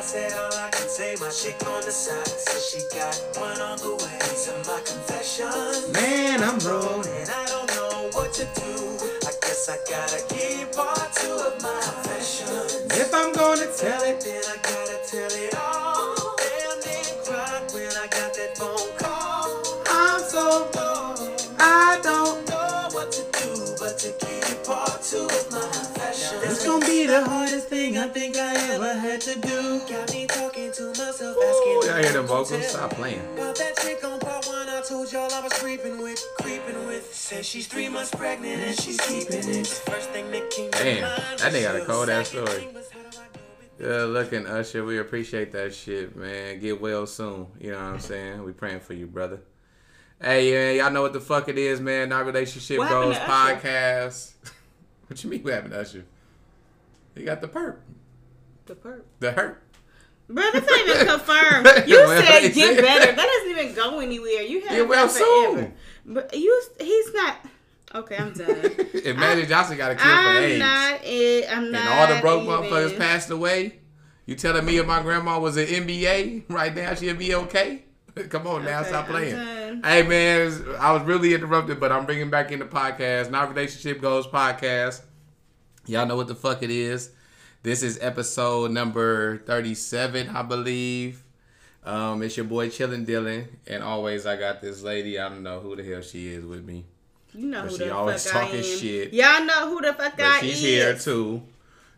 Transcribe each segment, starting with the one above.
I said all I can say. My chick on the side says she got one on the way. To my confession. Man, I'm rolling. And I don't know what to do. I guess I gotta keep part two of my confession. If I'm gonna tell it, Then I gotta the hardest thing I think I ever had to do. Got me talking to myself, Ooh, asking. y'all hear to vocals? Stop playing. About that chick on part one, I told y'all I was creeping with, creeping with. Said she's three months pregnant and she's keeping it. First thing that came Damn, that nigga got a cold ass story. thing was, how do I know it? Good looking, Usher. We appreciate that shit, man. Get well soon. You know what I'm saying? We praying for you, brother. Hey, yeah, y'all know what the fuck it is, man. Not relationship What goes podcast. what you mean? What happened to Usher? He got the perp, The perp. the hurt. Bro, that's not even confirmed. You Well, said it's- get better. That doesn't even go anywhere. You have Get well that forever. soon. But you, he's not. Okay, I'm done. if Magic Johnson got a kid for I'm AIDS, not it. I'm not. and all the broke even. motherfuckers passed away, you telling me if my grandma was an NBA right now, she'd be okay? Come on now, Okay, stop playing. Hey man, I was really interrupted, but I'm bringing back in the podcast. Not relationship goals podcast. Y'all know what the fuck it is. This is episode number 37, I believe. Um, it's your boy Chillin' Dylan, and always I got this lady. I don't know who the hell she is with me, You know But who she the always fuck I talking am. shit. Y'all know who the fuck but I she's is. here too.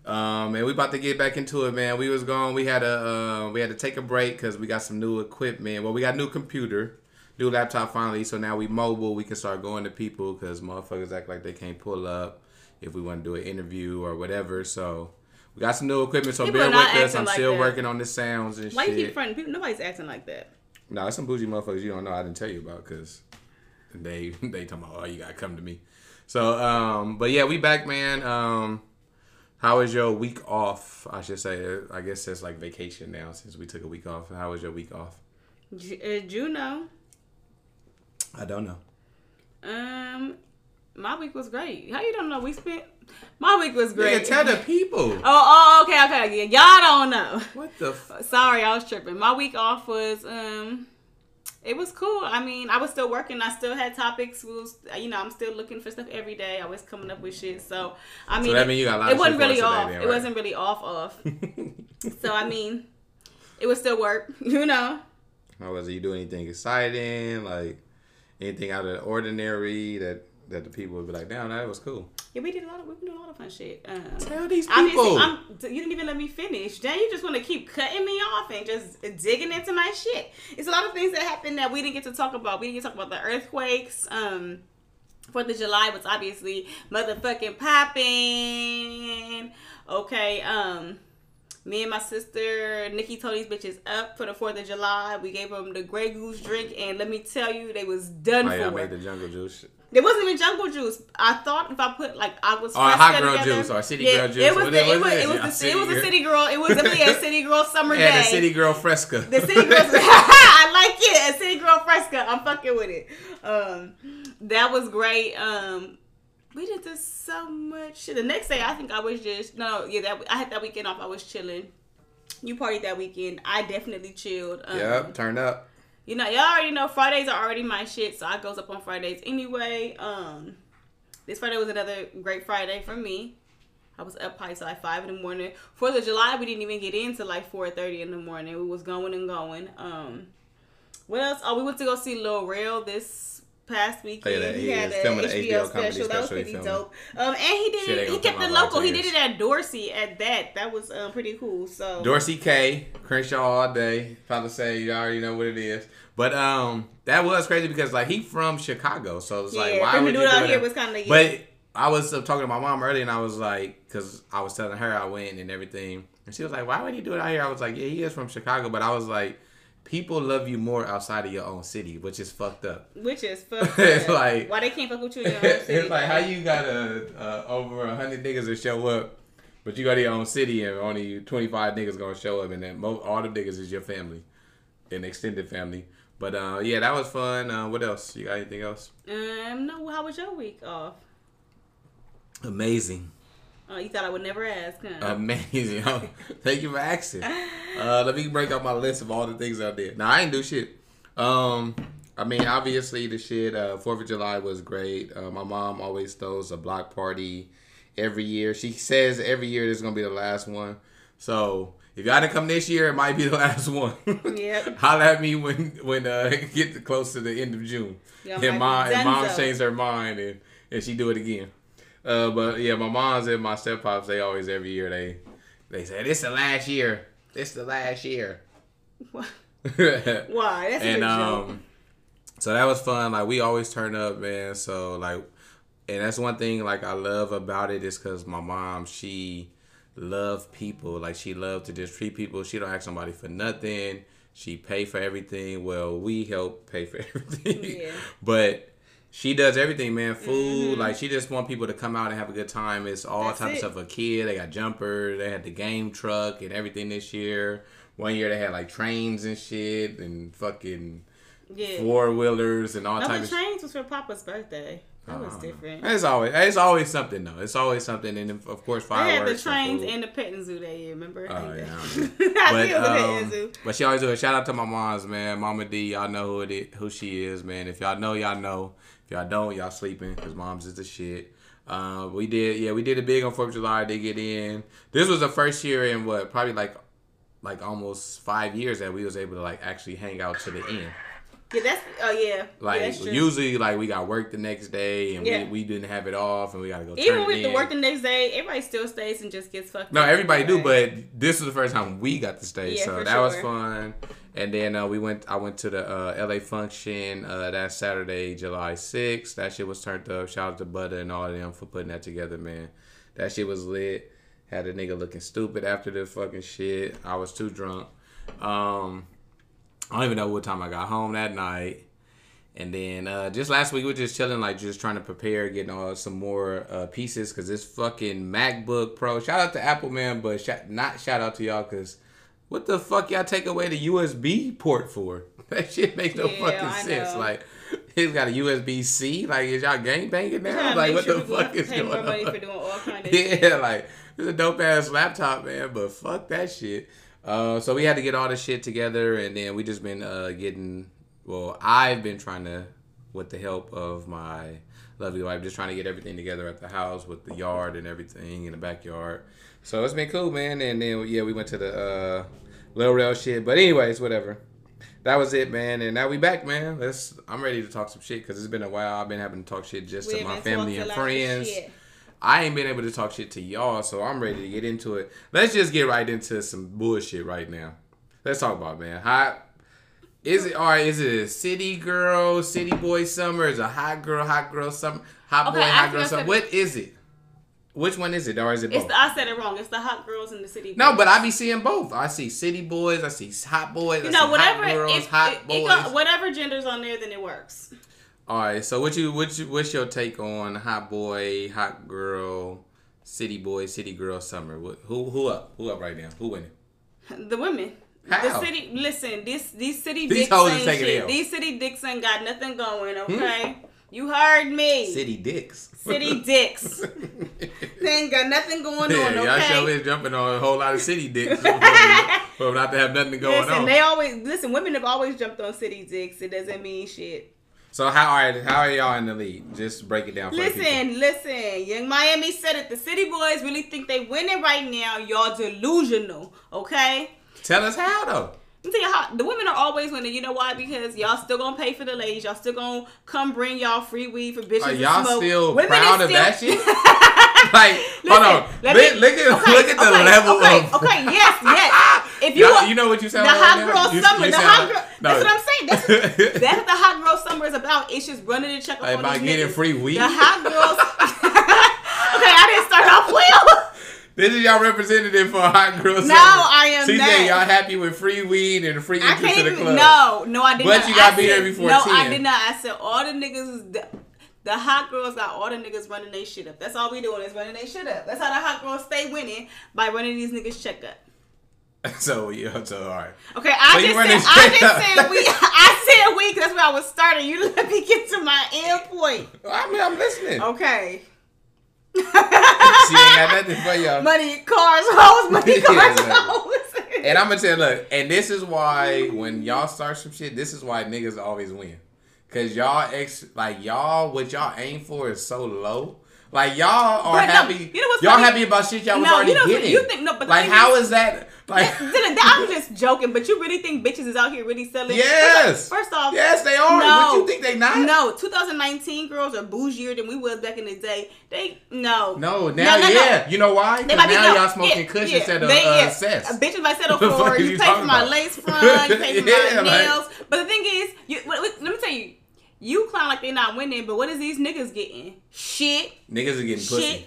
Um, and we about to get back into it, man. We was gone. We had a uh, we had to take a break because we got some new equipment. Well, we got new computer, new laptop finally. So now we mobile. We can start going to people because motherfuckers act like they can't pull up if we want to do an interview or whatever. So we got some new equipment. So People bear with us. I'm like still that. working on the sounds and Why shit. you keep fronting people? Nobody's acting like that. No, it's some bougie motherfuckers you don't know. I didn't tell you about because they they talking about oh you gotta come to me. So um, but yeah, we back, man. Um, how was your week off? I should say. I guess it's like vacation now since we took a week off. How was your week off? J- uh, Juno. I don't know. Um, my week was great. How you don't know? We spent. My week was great. Nigga, tell the people. Oh, oh, okay, okay. Y'all don't know. What the? F- Sorry, I was tripping. My week off was um it was cool. I mean, I was still working. I still had topics. We was, you know, I'm still looking for stuff every day. I was coming up with shit. So, I mean, so that means you got a lot it wasn't really off. then, It wasn't really off off. so, I mean, it was still work, you know. How was it? You do anything exciting? Like anything out of the ordinary that that the people would be like, damn, that was cool. Yeah, we did a lot of we did a lot of fun shit. Um, Tell these people. I'm, you didn't even let me finish. Then you just want to keep cutting me off and just digging into my shit. It's a lot of things that happened that we didn't get to talk about. We didn't get to talk about the earthquakes. Um, Fourth of July was obviously motherfucking popping. Okay, um, me and my sister Nikki told these bitches up for the Fourth of July. We gave them the Grey Goose drink, and let me tell you, they was done Oh, for. yeah, I made the jungle juice. It wasn't even jungle juice. I thought if I put like I was Or hot girl juice or city girl juice. It was the, it- it was it was Yeah, the, city it was a city girl. It was definitely a city girl summer day. Yeah, the city girl fresca. The city girl. I like it. A city girl fresca. I'm fucking with it. Um, that was great. Um, we did just so much shit. The next day, I think I was just no, yeah. That I had that weekend off. I was chilling. You partied that weekend. I definitely chilled. Um, Yep, turn up. You know, y'all already know Fridays are already my shit, so I goes up on Fridays anyway. Um, this Friday was another great Friday for me. I was up high till like five in the morning. Fourth of July, we didn't even get into like four thirty in the morning. We was going and going. Um, what else? Oh, we went to go see Lil Rel this past weekend. That- he he had is a filming the HBO, HBO special. That was pretty dope. Um, and he did Shit it. He kept it local. He did it at Dorsey. At that, that was um, pretty cool. So Dorsey K, Crenshaw all day. Probably say you already know what it is. But um, that was crazy because like he from Chicago, so it's like yeah, why for him would you do it out here was kind of But I was uh, talking to my mom earlier, and I was like, because I was telling her I went and everything, and she was like, "Why would he do it out here?" I was like, "Yeah, he is from Chicago," but I was like, "People love you more outside of your own city, which is fucked up." Which is fucked It's up. like- why they can't fuck with you in your own city. it's like how you got a, uh over a hundred niggas to show up, but you got your own city and only twenty five niggas gonna show up, and then mo- all the niggas is your family, and extended family. But uh, yeah, that was fun. Uh, what else? You got anything else? Um, no. How was your week off? Amazing. Oh, you thought I would never ask, huh? Amazing. Thank you for asking. Uh, let me break out my list of all the things I did. Now I ain't do shit. Um, I mean, obviously the shit. Uh, Fourth of July was great. Uh, my mom always throws a block party every year. She says every year this is gonna be the last one. So if y'all didn't come this year, it might be the last one. Yep. Holler at me when when uh get close to the end of June. Y'all and mom and mom changed her mind and and she do it again. Uh, but yeah, my mom's and my step pops they always every year they they say this the last year. This the last year. Why? and Why? That's a good um, so that was fun. Like we always turn up, man. So like, and that's one thing like I love about it is because my mom she love people. Like she loved to just treat people. She don't ask somebody for nothing. She pay for everything. Well, we help pay for everything, Yeah. but. She does everything, man. Food, like she just want people to come out and have a good time. It's all Mm-hmm. That's types it. of stuff. A kid, they got jumpers, they had the game truck and everything this year. One year they had like trains and shit and fucking Yeah. four wheelers and all No, types the of trains was for Papa's birthday. That was Uh, different. It's always it's always something though. It's always something, and of course They had the trains and and the petting zoo that year. Remember? Oh, I yeah, I I but think it was a petting um, zoo. but she always do it. Shout out to my moms, man. Mama D, y'all know who it is, who she is, man. If y'all know, y'all know. If y'all don't, y'all sleeping because moms is the shit. Uh, we did, yeah, we did it big on Fourth of July. Did get in. This was the first year in what probably like like almost five years that we was able to like actually hang out to the end. Yeah, that's oh yeah. Like yeah, that's true. usually, like we got work the next day and Yeah. we, we didn't have it off and we got to go. Even with the in. work the next day, everybody still stays and just gets fucked. No, everybody do, but this was the first time we got to stay, Yeah, so that was fun. And then uh, we went. I went to the uh, LA function uh, that Saturday, July sixth. That shit was turned up. Shout out to Butter and all of them for putting that together, man. That shit was lit. Had a nigga looking stupid after the fucking shit. I was too drunk. Um, I don't even know what time I got home that night. And then uh, just last week we were just chilling, like just trying to prepare, getting all some more uh, pieces because this fucking MacBook Pro. Shout out to Apple man, but shout, not shout out to y'all because what the fuck y'all take away the USB port for? That shit makes no Yeah, fucking I sense. know. Like it's got a USB C. Like is y'all gang banging now? Like what sure the fuck is going on? money for doing all kind of yeah, like it's a dope ass laptop, man. But fuck that shit. Uh, so we had to get all the shit together, and then we just been uh, getting. Well, I've been trying to, with the help of my lovely wife, just trying to get everything together at the house with the yard and everything in the backyard. So it's been cool, man. And then yeah, we went to the uh, Lil Rel shit. But anyways, whatever. That was it, man. And now we back, man. Let's. I'm ready to talk some shit because it's been a while. I've been having to talk shit just to my family and a lot of friends. shit. I ain't been able to talk shit to y'all, so I'm ready to get into it. Let's just get right into some bullshit right now. Let's talk about man. Hot is it? All right, is it a city girl, city boy summer? Is it a hot girl, hot girl summer, hot Okay, boy, hot girl summer? What is it? Which one is it, or is it both? the, I said it wrong. It's the hot girls in the city. no, but I be seeing both. I see city boys, I see hot boys, you I know whatever hot girls, hot it- it boys. go- whatever gender's on there, then it works. All right, so what you what you what's your take on hot boy, hot girl, city boy, city girl summer? What, who who up? Who up right now? Who winning? The women. How? The city. Listen, this these city These taking shit. These city dicks ain't got nothing going. Hmm? Okay, you heard me. City dicks. City dicks. They ain't got nothing going yeah, on. Okay? Y'all sure is jumping on a whole lot of city dicks for not to have nothing going Listen, on. they always listen. Women have always jumped on city dicks. It doesn't mean shit. So how right? How are y'all in the lead? Just break it down for the people. Listen, listen. Young Miami said it. The city boys really think they winning right now. Y'all delusional. Okay. Tell us how though. Let me tell you how the women are always winning. You know why? Because y'all still gonna pay for the ladies. Y'all still gonna come bring y'all free weed for bitches Are y'all smoke. still Women proud is of that shit? Like, hold on. me- look at okay, look at the okay, level okay, of. Okay, yes, yes. If you Y'all- you know what you sound the like hot right now? girl You- summer, you the hot like- girl. no. That's what I'm saying. That's, that's what the hot girl summer is about. It's just running the check up on About these getting niggas. free weed? The hot girls. okay, I didn't start off well. This is y'all representative for Hot Girl Summer. No, I am CJ, not. y'all happy with free weed and free I to the club? No, no, I did But not. But you gotta I be there said- before No, 10. I did not. I said all the niggas. The, the hot girls got all the niggas running their shit up. That's all we doing is running their shit up. That's how the hot girls stay winning by running these niggas check up. So you yeah, so all right. Okay, I So just said I just up. said we. I said we that's where I was starting. You let me get to my end point. I mean, I'm listening. Okay. she ain't got nothing for y'all. Money, cars, hoes, money, cars, hoes. And I'm gonna tell you, look, and this is why when y'all start some shit, this is why niggas always win. Cause y'all ex like y'all what y'all aim for is so low. Like y'all are no, happy. you know what's y'all funny? happy about shit y'all was No, already you know getting. you think- no, but like how is that like I'm just joking, but you really think bitches is out here really selling? Yes. First off, Yes, they are. No. You think they not? No, 2019 girls are bougier than we was back in the day. They no. No, now no, no. yeah. You know why? They might be now no, y'all smoking yeah, kush yeah, instead of they- uh, yeah. cess. A bitch might settle for you you pay for my about? lace front, you pay for Yeah, my like- nails. But the thing is, you let me tell you, you clown like they're not winning, but what is these niggas getting? Shit. Niggas are getting pussy.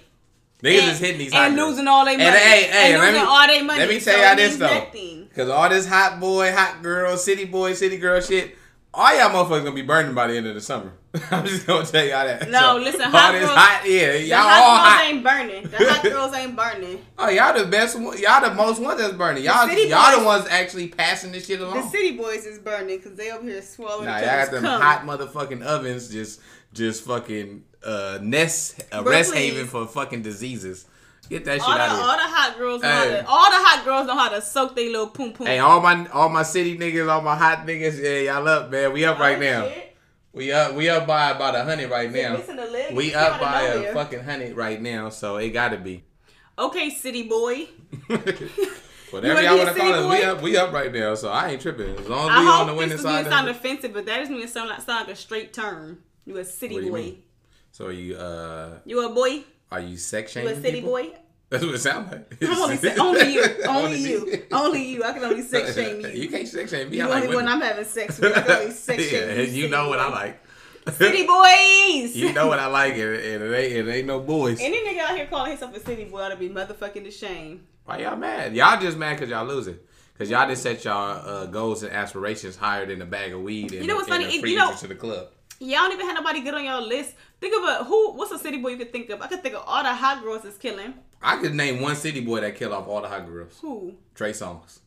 Niggas and, is hitting these and girls. losing all their money. And hey, hey, and let losing me- all their money. let me tell so y'all this, though. Cause all this hot boy, hot girl, city boy, city girl shit, all y'all motherfuckers gonna be burning by the end of the summer. I'm just gonna tell y'all that. No, listen, hot girls- hot, yeah, y'all all hot girls hot. ain't burning. The hot girls ain't burning. Oh, y'all the best one. Y'all the most ones that's burning. Y'all, city y'all the ones actually passing this shit along. The city boys is burning because they over here swallowing Nah, y'all got them cum. hot motherfucking ovens just, just fucking uh, nest, a Bro, rest haven for fucking diseases. Get that shit All the, out of here. all the hot girls know how to. All the hot girls know how to soak their little poom poom. Hey, all my all my city niggas, all my hot niggas, yeah, y'all up, man. We up right now. We up we up by about a hundred right now. We up by a fucking hundred right now, so it gotta be. Okay, city boy. Whatever y'all be a call us, we up we up right now, so I ain't tripping. As long as I we on hope the this winning is gonna side. sound of it. offensive, but that doesn't sound like sound like a straight term. You a city What do you boy. So are you uh You a boy? are you sex You a city people? boy? That's what it sounds like. I'm only only you, only Only you, me. only you. I can only sex shame you. You can't sex shame me. You I like only women. I'm having sex with. I can only sex yeah, shame you. you know what I like. City boys. you know what I like, and, and it, ain't, it ain't no boys. Any nigga out here calling himself a city boy ought to be motherfucking ashamed. Why y'all mad? Y'all just mad because y'all losing. Because y'all just set y'all uh, goals and aspirations higher than a bag of weed and, You know what's funny? a It- free you know- to the club. Y'all don't even have nobody good on your list. Think of a who? What's a city boy you could think of? I could think of all the hot girls is killing. I could name one city boy that killed off all the hot girls. Who? Trey Songz.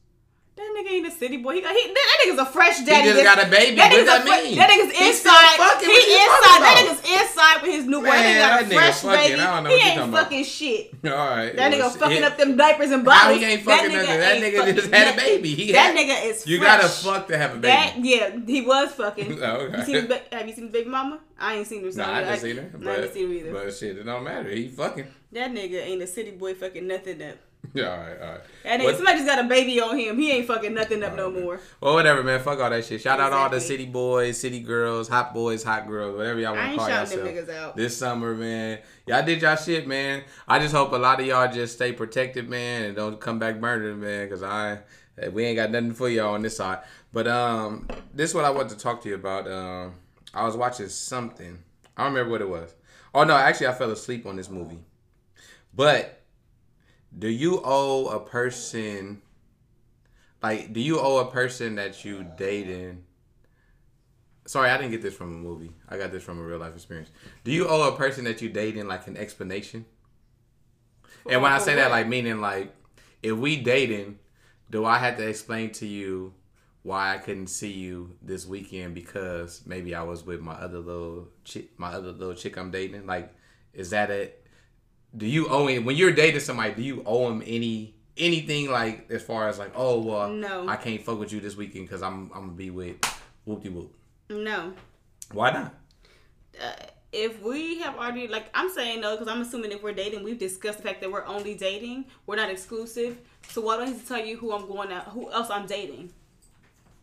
That nigga ain't a city boy. He got he, that, that nigga's a fresh daddy. He just got a baby. That What nigga's that mean? That nigga's He's still inside. fucking. He you inside. That nigga's inside with his new boy. Man, that nigga got a fresh fucking. baby. I don't know he what ain't talking about. fucking shit. All right. That nigga shit. fucking up them diapers and How bottles. he ain't That fucking nigga nothing? That nigga just fucking had a baby. He that had- nigga is. You fresh. gotta fuck to have a baby. That yeah, he was fucking. Oh, okay. You seen have you seen the baby mama? I ain't seen her. So Nah, I didn't see her. I haven't seen her either. but shit, it don't matter. He fucking. that nigga ain't a city boy fucking nothing up. Yeah, all right, all right. And What- somebody just got a baby on him. He ain't fucking nothing up no man. more. Well, whatever, man. Fuck all that shit. Shout out all the city boys, city girls, hot boys, hot girls, whatever y'all want to call yourself. niggas out. This summer, man. Y'all did y'all shit, man. I just hope a lot of y'all just stay protected, man, and don't come back murdering, man, because I we ain't got nothing for y'all on this side. But um, this is what I wanted to talk to you about. Um, I was watching something. I don't remember what it was. Oh no, actually, I fell asleep on this movie. But do you owe a person like do you owe a person that you dating? Sorry i didn't get this from a movie. I got this from a real life experience. Do you owe a person that you dating like an explanation? And when i say that like meaning like if we dating do i have to explain to you why i couldn't see you this weekend because maybe i was with my other little chick my other little chick i'm dating? Like is that it do you owe him when you're dating somebody do you owe him any anything like as far as like oh well No. i can't fuck with you this weekend because i'm i'm gonna be with whoop de whoop No. why not Uh, if we have already, like, I'm saying no, because I'm assuming if we're dating, we've discussed the fact that we're only dating. We're not exclusive. So why don't I tell you who I'm going out, who else I'm dating?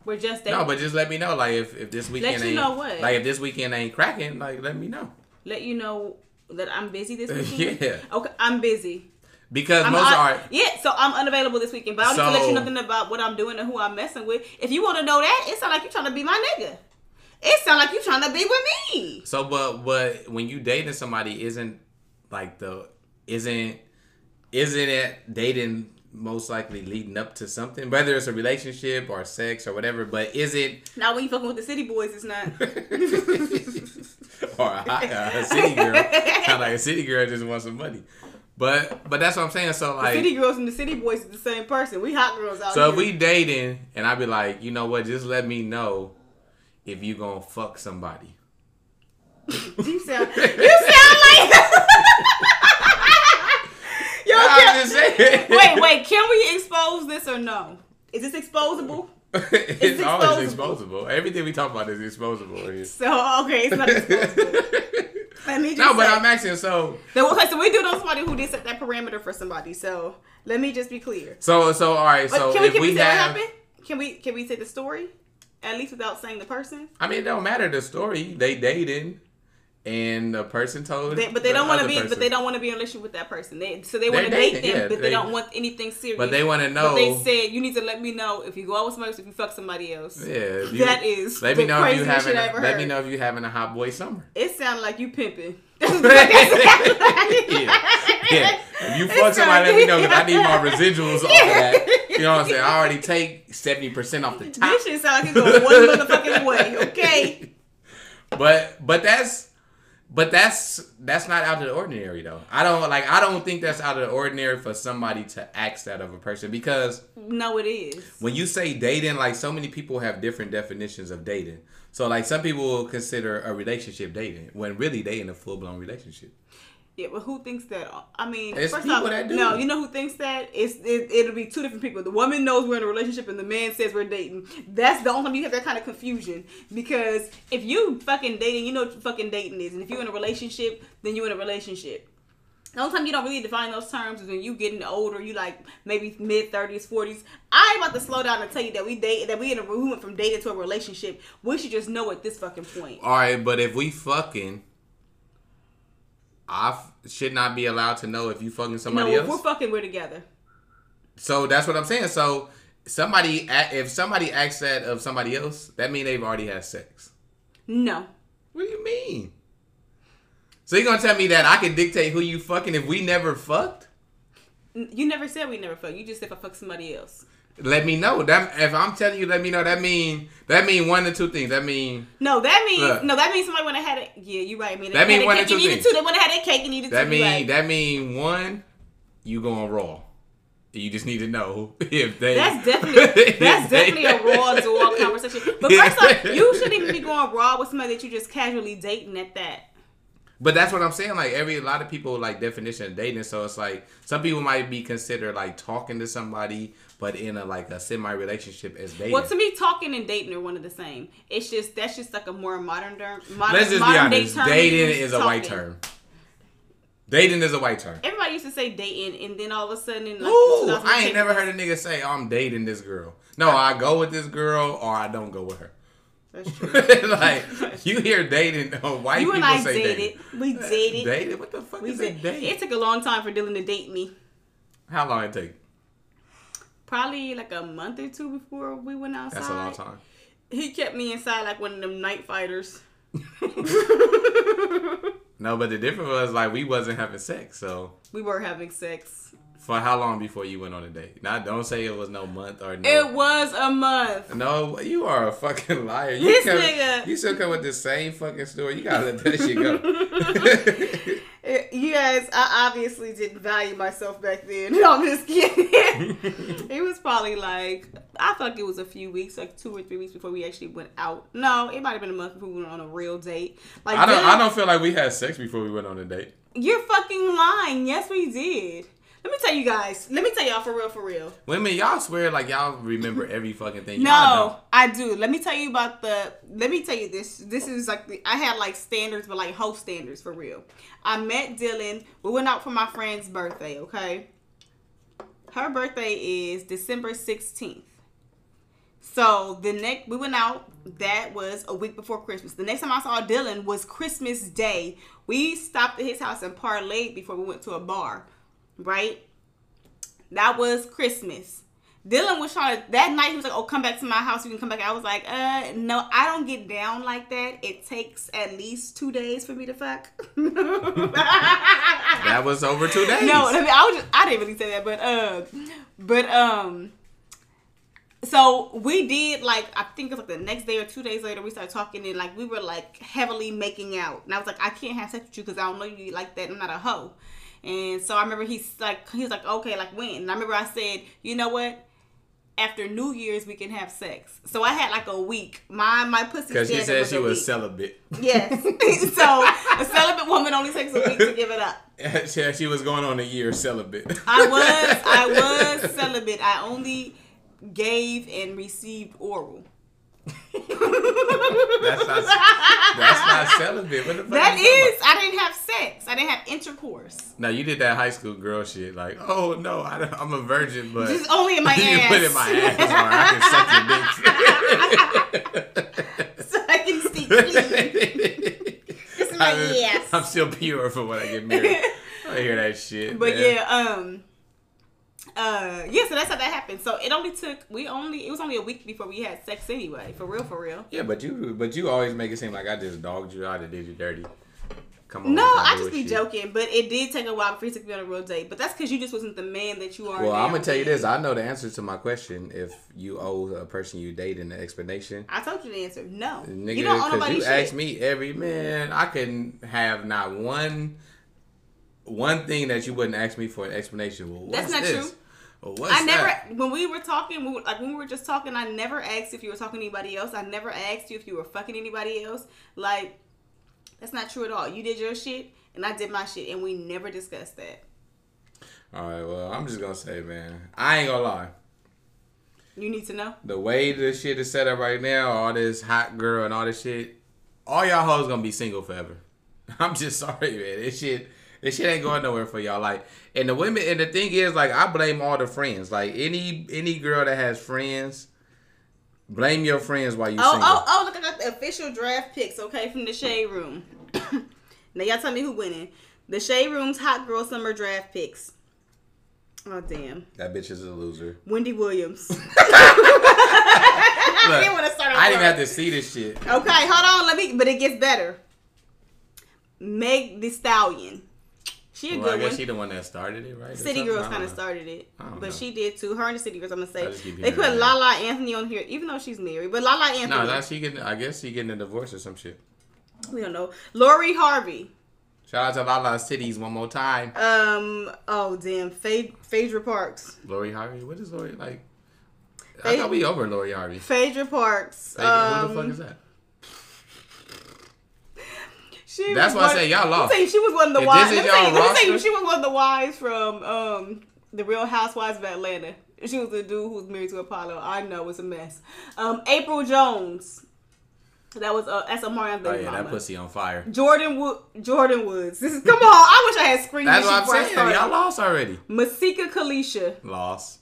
We're just dating. no but just let me know like if, if this weekend let you ain't know what. like if this weekend ain't cracking like let me know Let you know that I'm busy this weekend. Yeah. Okay, I'm busy. because I'm most un- are Yeah, so I'm unavailable this weekend, but I don't need to let you nothing about what I'm doing and who I'm messing with. If you want to know that, it sounds like you're trying to be my nigga. It sounds like you're trying to be with me. so but but when you dating somebody isn't like the isn't isn't it dating most likely leading up to something whether it's a relationship or sex or whatever but is it Now, when you fucking with the city boys, it's not. or a, hot, uh, a city girl. Kind of like a city girl just wants some money. But but that's what I'm saying. So like, city girls and the city boys is the same person. We hot girls out so here. if we dating and I be like, you know what? Just let me know if you gonna fuck somebody. You sound, you sound like Just wait, wait. Can we expose this or no? Is this exposable? it's, It's always exposable. Everything we talk about is exposable. here. So okay, it's not exposable. Let me just no, but say- I'm asking. So, So, okay, so we do know somebody who did set that parameter for somebody. So let me just be clear. so, so, all right. But So, can we if can we, we say have? Can we can we say the story at least without saying the person? I mean, it don't matter the story. They dated, and the person told. They, but they the don't want to be. But they don't want to be in a relationship with that person. They so they want to date them, yeah, but they, they- don't want anything serious. But they want to But know. they said you need to let me know if you go out with somebody else, if you fuck somebody else. yeah, you- That is Let me know if you having. A, let me know if you having a hot boy summer. It sounded like you pimping. yeah. yeah. If you fuck somebody, let me know because I need my residuals off of that. You know what I'm saying? I already take seventy percent off the top. This shit sound like it go one motherfucking way. Okay. But but that's but that's that's not out of the ordinary though. I don't like I don't think that's out of the ordinary for somebody to ask that of a person because No, it is. when you say dating, like so many people have different definitions of dating. So like some people will consider a relationship dating when really they in a full blown relationship. Yeah, but who thinks that? I mean, It's first off, no, you know who thinks that? It's it, it'll be two different people. The woman knows we're in a relationship, and the man says we're dating. That's the only time you have that kind of confusion. Because if you fucking dating, you know what fucking dating is, and if you're in a relationship, then you're in a relationship. The only time you don't really define those terms is when you getting older, you like maybe mid thirties, forties. I'm about to slow down and tell you that we date, that we in a we went from dating to a relationship. We should just know at this fucking point. All right, but if we fucking, I f- should not be allowed to know if you fucking somebody if else. we're fucking, we're together. So that's what I'm saying. So somebody, if somebody asks that of somebody else, that mean they've already had sex. No, What do you mean? So you're gonna tell me that I can dictate who you fucking if we never fucked? You never said we never fucked. You just said if I fuck somebody else. Let me know. That if I'm telling you, let me know. That mean that mean one or two things. That mean No, that means Look. no. That means somebody have it. Yeah, you right. I mean, That mean one or two and things. They to have that cake and it that too. mean right. that mean one, you going raw. You just need to know if they. That's definitely that's definitely a raw door conversation. But first off, you shouldn't even be going raw with somebody that you just casually dating at that. But that's what I'm saying. Like every a lot of people like definition of dating. So it's like some people might be considered like talking to somebody, but in a like a semi relationship as dating. Well, to me, talking and dating are one of the same. It's just that's just like a more modern term. Modern, Let's just be modern day honest. Dating is a white term. Dating is a white term. Everybody used to say dating, and then all of a sudden, in like Ooh, I ain't never heard a nigga say "Oh, I'm dating this girl. No, I go with this girl or I don't go with her. That's true. like you hear dating, uh, white You people and I say dated. dating. We dated. Dated? What the fuck We is a did. date? It took a long time for Dylan to date me. How long did it take? Probably like a month or two before we went outside. That's a long time. He kept me inside like one of them night fighters. No, but the difference was like we wasn't having sex. So we were having sex. For how long before you went on a date? Now don't say it was no month or no. It was a month. no, you are a fucking liar. You This come, nigga- You still come with the same fucking story. You gotta let that shit go. You guys, I obviously didn't value myself back then. No, I'm just kidding. it was probably like I feel like it was a few weeks, like two or three weeks before we actually went out. No, it might have been a month before we went on a real date. Like I don't. Dylan- I don't feel like we had sex before we went on a date. You're fucking lying. Yes, we did. Let me tell you guys. Let me tell y'all for real, for real. Women, y'all swear like y'all remember every fucking thing. Y'all No, I do. Let me tell you about the. Let me tell you this. This is like the. I had like standards, but like host standards for real. I met Dylan. We went out for my friend's birthday. Okay. Her birthday is December sixteenth. So the next we went out. That was a week before Christmas. The next time I saw Dylan was Christmas Day. We stopped at his house and parlayed before we went to a bar. Right. That was Christmas. Dylan was trying to that night. He was like, "Oh, come back to my house. You can come back." I was like, "Uh, no, I don't get down like that. It takes at least two days for me to fuck." That was over two days. No, I mean, I was just, I didn't really say that, but uh, but um, so we did like I think it was like the next day or two days later we started talking and like we were like heavily making out, and I was like, I can't have sex with you because I don't know you like that. I'm not a hoe, and so I remember he's like he was like, okay, like when? And I remember I said, you know what? after New Year's we can have sex. So I had like a week. My my pussy Because she said she was week. celibate. Yes. so a celibate woman only takes a week to give it up. she, she was going on a year celibate. I was I was celibate. I only gave and received oral. That's not that's not celibate. What the fuck That is, I didn't have sex. I didn't have intercourse. about? No, you did that high school girl shit. Like, oh no, I, don't- I'm a virgin, but Just only in my you ass. put in my ass, or I can suck your dick. so I can see clean. In my I'm, ass. I'm still pure for when I get married. I hear that shit. But man. yeah, um, uh, yeah. So that's how that happened. So it only took we only it was only a week before we had sex anyway. For real, for real. Yeah, but you but you always make it seem like I just dogged you out and did you dirty. Come on. No, I just be bullshit. joking, but it did take a while before you took me on a real date. But that's because you just wasn't the man that you are. Well. I'm gonna tell you this. I know the answer to my question. If you owe a person you date an explanation, I told you the answer. No, nigga, you don't owe nobody you shit. asked me every man, I couldn't have not one one thing that you wouldn't ask me for an explanation. Well, That's not this? true. Well, what's I never, that? when we were talking, we were, like when we were just talking, I never asked if you were talking to anybody else. I never asked you if you were fucking anybody else. Like, that's not true at all. You did your shit, and I did my shit, and we never discussed that. All right. Well, I'm just gonna say, man, I ain't gonna lie. You need to know. The way this shit is set up right now, all this hot girl and all this shit, all y'all hoes gonna be single forever. I'm just sorry, man. This shit, this shit ain't going nowhere for y'all. Like, and the women, and the thing is, like, I blame all the friends. Like, any any girl that has friends, blame your friends while you Oh, single. oh, oh! Look, I got the official draft picks. Okay, from the Shade Room. now y'all tell me who winning. The Shade Room's Hot Girl Summer Draft picks. Oh damn, That bitch is a loser. Wendy Williams. Look, I didn't want to start. I didn't have to see this shit. Okay, hold on. Let me. But it gets better. Meg the Stallion. She a Well, I guess one. she the one that started it, right? City? Girls kind of started it, but know. she did too. Her and the City Girls. I'm gonna say they put that. Lala Anthony on here, even though she's married. But Lala Anthony, No, that's she getting. I guess she getting a divorce or some shit. we don't know. Lori Harvey. Shout out to Lala's titties one more time. Um. Oh damn. Phaed- Phaedra Parks. Lori Harvey. What is Lori like? I thought we over Lori Harvey. Phaedra Parks. Like, um, who the fuck is that? She That's why I one- say y'all let me lost. you, she was one of the If wives. this Let me let me tell she was one of the wives from um the Real Housewives of Atlanta. She was the dude who was married to Apollo. I know it's a mess. Um, April Jones. That was uh, that's Omarion Oh baby yeah, mama. that pussy on fire. Jordan Wood, Jordan Woods. This is come on. I wish I had screen. That's what I'm saying. started. Y'all lost already. Masika Kalysha, Lost.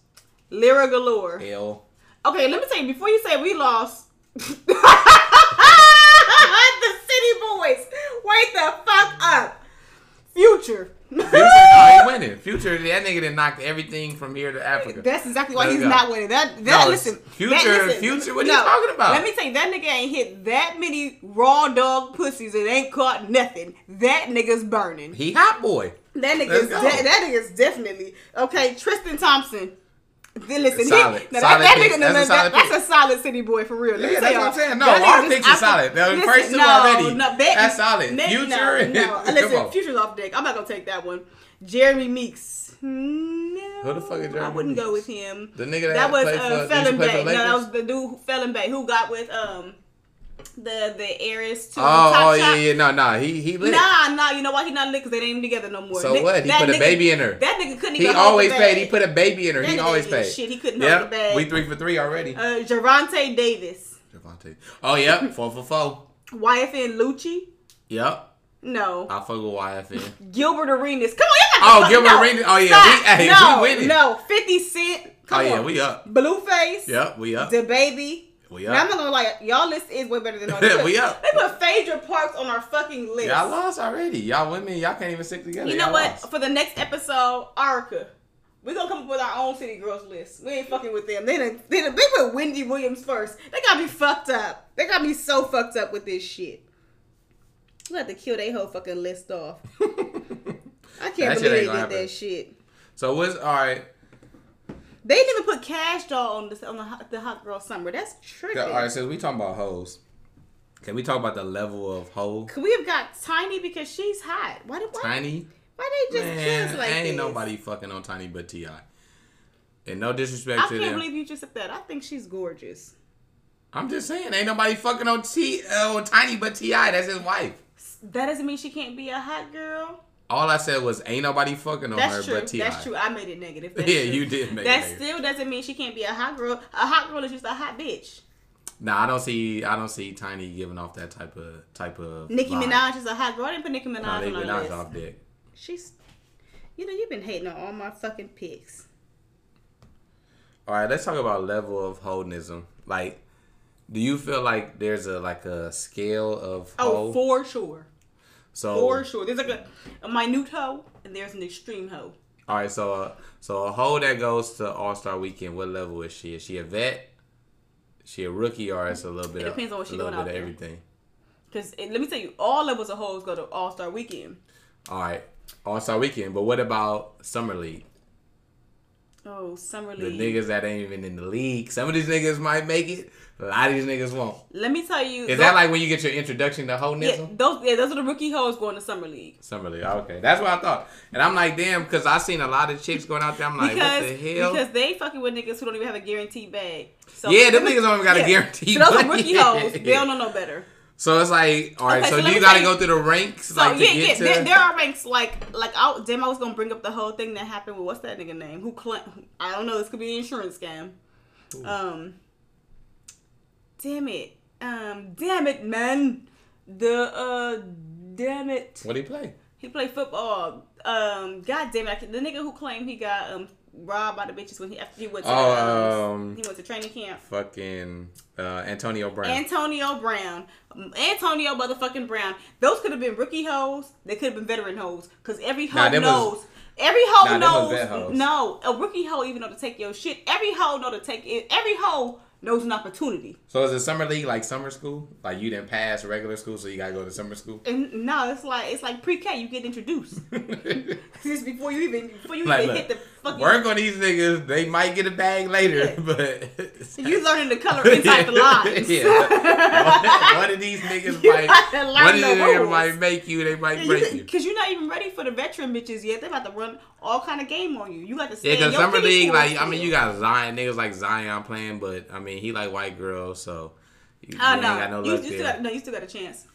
Lira Galore. L. Okay, let me tell you before you say we lost. the City Boys. Wait the fuck up. Future. Future, no, he winning. Future, that nigga done knocked everything from here to Africa. That's exactly why Let he's go. not winning. That that No, listen, Future- that, listen, Future, what are you talking about? Let me tell you, that nigga ain't hit that many raw dog pussies and ain't caught nothing. That nigga's burning. he hot boy. That nigga's de- that nigga's definitely okay. Tristan Thompson. Then listen, Solid. he, now Solid that, that nigga, no, That's a that, that's a solid city boy for real. Let Yeah, that's what I'm saying. No, that our picks are solid. The listen, first two no, already. No, that, That's solid. Nick, Future No, and- no. Listen. Future's off deck. I'm not gonna take that one. Jeremy Meeks. No. Who the fuck is Jeremy? I wouldn't go with him. The nigga that, That was uh, Felon Bay. No, that was the dude who- Felon Bay who got with um the the heiress to Oh, Top oh yeah, yeah, no, no, he he lit. Nah, nah, you know why he not lit? Because they ain't even together no more. So Nick- what? He put a nigga- baby in her. That nigga couldn't He always paid. He put a baby in her. That He nigga always paid. shit. He couldn't hold the Yep, bag. we three for three already. Uh, Javante Davis. Javante. Oh yep, four for four. YFN Lucci. Yep, No. I fuck with YFN. Gilbert Arenas. Come on, you Oh, Gilbert no. Arenas. Oh, yeah, Stop. we- hey, no, we winning. No, 50 Cent. Come oh yeah, on. we up. Blueface. Yep, we up. The baby. We Now, I'm not gonna lie, y'all list is way better than ours. They We up. They put Phaedra Parks on our fucking list. Y'all lost already. Y'all women, y'all can't even stick together. You know Y'all what? lost. For the next episode, Arica. We're gonna come up with our own city girls list. We ain't fucking with them. They done, they done, they put Wendy Williams first. They got me fucked up. They got me so fucked up with this shit. We have to kill their whole fucking list off. I can't shit believe they did that shit. So what's all right? They didn't even put Cash Doll on the on the hot, the hot girl summer. That's tricky. All right, since we talking about hoes, can we talk about the level of hoe? Could we have got Tiny because she's hot? Why did why, Tiny. why they just Man, kids like that? ain't this? nobody fucking on Tiny but Ti. And no disrespect I to can't believe you just said that. I think she's gorgeous. I'm just saying, ain't nobody fucking on T uh, on Tiny but Ti. That's his wife. That doesn't mean she can't be a hot girl. All I said was, ain't nobody fucking on That's her true. but Ti. That's true. I made it negative. That's Yeah, true. you did make it That negative. still doesn't mean she can't be a hot girl. A hot girl is just a hot bitch. Nah, I don't see. I don't see Tiny giving off that type of type of. Nicki vibe. Minaj is a hot girl. I didn't put Nicki Minaj Nah, Nicki on Minaj off dick. She's, you know, you've been hating on all my fucking picks. All right, let's talk about level of holdnism. Like, do you feel like there's a like a scale of Oh, for sure. So For sure. There's like a, a minute hoe and there's an extreme hoe. all right, so uh, so a hoe that goes to All Star Weekend, what level is she? Is she a vet? Is she a rookie, or it's a little bit? It depends of, on what she a little doing bit out of there. everything. Because let me tell you, all levels of hoes go to All Star Weekend. All right, All Star Weekend, but what about Summer League? Oh, Summer league. The niggas that ain't even in the league. Some of these niggas might make it. A lot of these niggas won't. Let me tell you. Is those- that like when you get your introduction to yeah, hoenism? those yeah, those are the rookie hoes going to Summer League. Summer League. Okay, that's what I thought. And I'm like, damn, because I seen a lot of chicks going out there. I'm like, because what the hell? because they fucking with niggas who don't even have a guaranteed bag. So Yeah, them niggas don't even got a guaranteed So those are rookie hoes. They don't know no better. so it's like, all right, Okay, so, so you got to tell go through the ranks, So like to yeah, yeah, to. there, there are ranks like like I damn I was gonna bring up the whole thing that happened with what's that nigga name who claim I don't know this could be an insurance scam. Um, damn it, um, damn it, man, the uh, damn it, what you play? he played football. Um, god damn it, I can, the nigga who claimed he got um robbed by the bitches when he after he went to Oh, um, um, he went to training camp. Fucking uh, Antonio Brown. Antonio Brown, Antonio motherfucking Brown. Those could have been rookie hoes. They could have been veteran hoes. Cause every hoe Nah, them was- knows. every hoe Nah, them was vet knows. No, a rookie hoe even know to take your shit. Every hoe know to take it. Every hoe knows an opportunity. so is it summer league like summer school? Like you didn't pass regular school, so you got to go to summer school? And no, it's like it's like pre-K. You get introduced just before you even before you Like, even look, hit the fucking. Work on these niggas. They might get a bag later, Yeah. but You learning the color inside the lines. yeah. One of these niggas You might. gotta One of these niggas rules. might make you. They might break you. Because you're not even ready for the veteran bitches yet. They about to run all kind of game on you. You got to stay Yeah, because summer league, like I mean, you got Zion niggas like Zion playing, but I mean, he like white girls, so you, Oh you no, ain't got no you, luck you still there. got no, you still got a chance.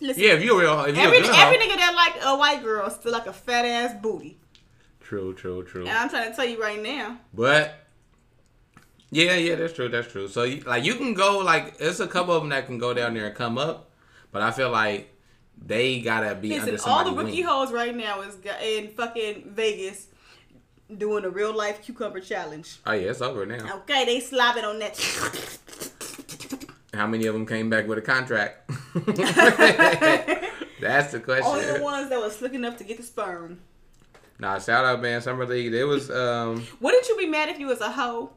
Listen, yeah, if you're real, if you're every every nigga that like a white girl still like a fat ass booty, True, true, true. and I'm trying to tell you right now. But yeah, yeah, that's true. That's true. So like you can go like there's a couple of them that can go down there and come up, but I feel like they gotta be Listen, under all the rookie wing. hoes right now is in fucking Vegas doing a real life cucumber challenge. Oh yeah, it's over now. Okay, they slobbing on that. How many of them came back with a contract? That's the question. Only the ones that was slick enough to get the sperm. Nah, shout out, man. Summer League. It was um. Wouldn't you be mad if you was a hoe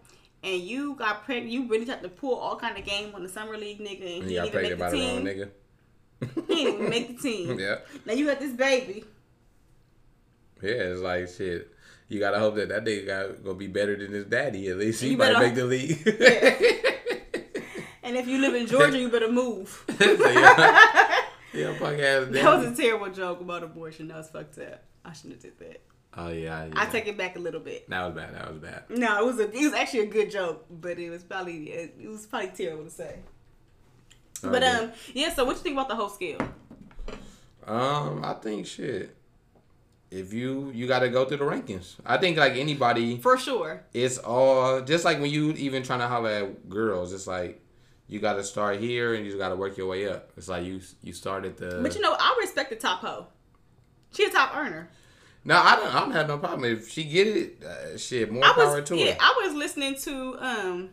and you got pregnant? You really had to pull all kind of game on the summer league nigga, and he You got pregnant make by the wrong team. nigga. He didn't even make the team. yeah. Now you got this baby. Yeah, it's like shit. You gotta hope that that nigga got gonna be better than his daddy. At least he might make the league. And if you live in Georgia, you better move. So, yeah, yeah, ass That was a terrible joke about abortion. That was fucked up. I shouldn't have did that. Oh yeah, yeah. I take it back a little bit. That was bad. That was bad. No, it was a, it was actually a good joke, but it was probably it, was probably terrible to say. But Okay. um, yeah. So what you think about the whole scale? Um, I think shit. If you you got to go through the rankings. I think like anybody, For sure. it's all just like when you even trying to holler at girls. It's like you got to start here and you got to work your way up. It's like you you started the. But you know, I respect the top hoe. She a top earner. no, I don't. I don't have no problem if she get it. Uh, shit, more I power was to yeah, her. I was listening to um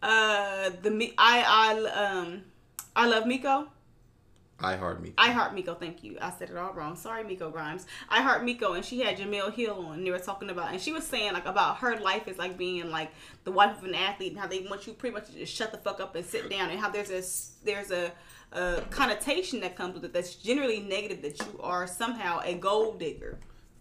uh the me I I um I love Miko. I heart me. I heart Miko, thank you. I said it all wrong. Sorry, Miko Grimes. I heart Miko, and she had Jemele Hill on. And they were talking about, and she was saying like about her life is like being like the wife of an athlete, and how they want you pretty much to just shut the fuck up and sit down, and how there's a there's a, a connotation that comes with it that's generally negative that you are somehow a gold digger.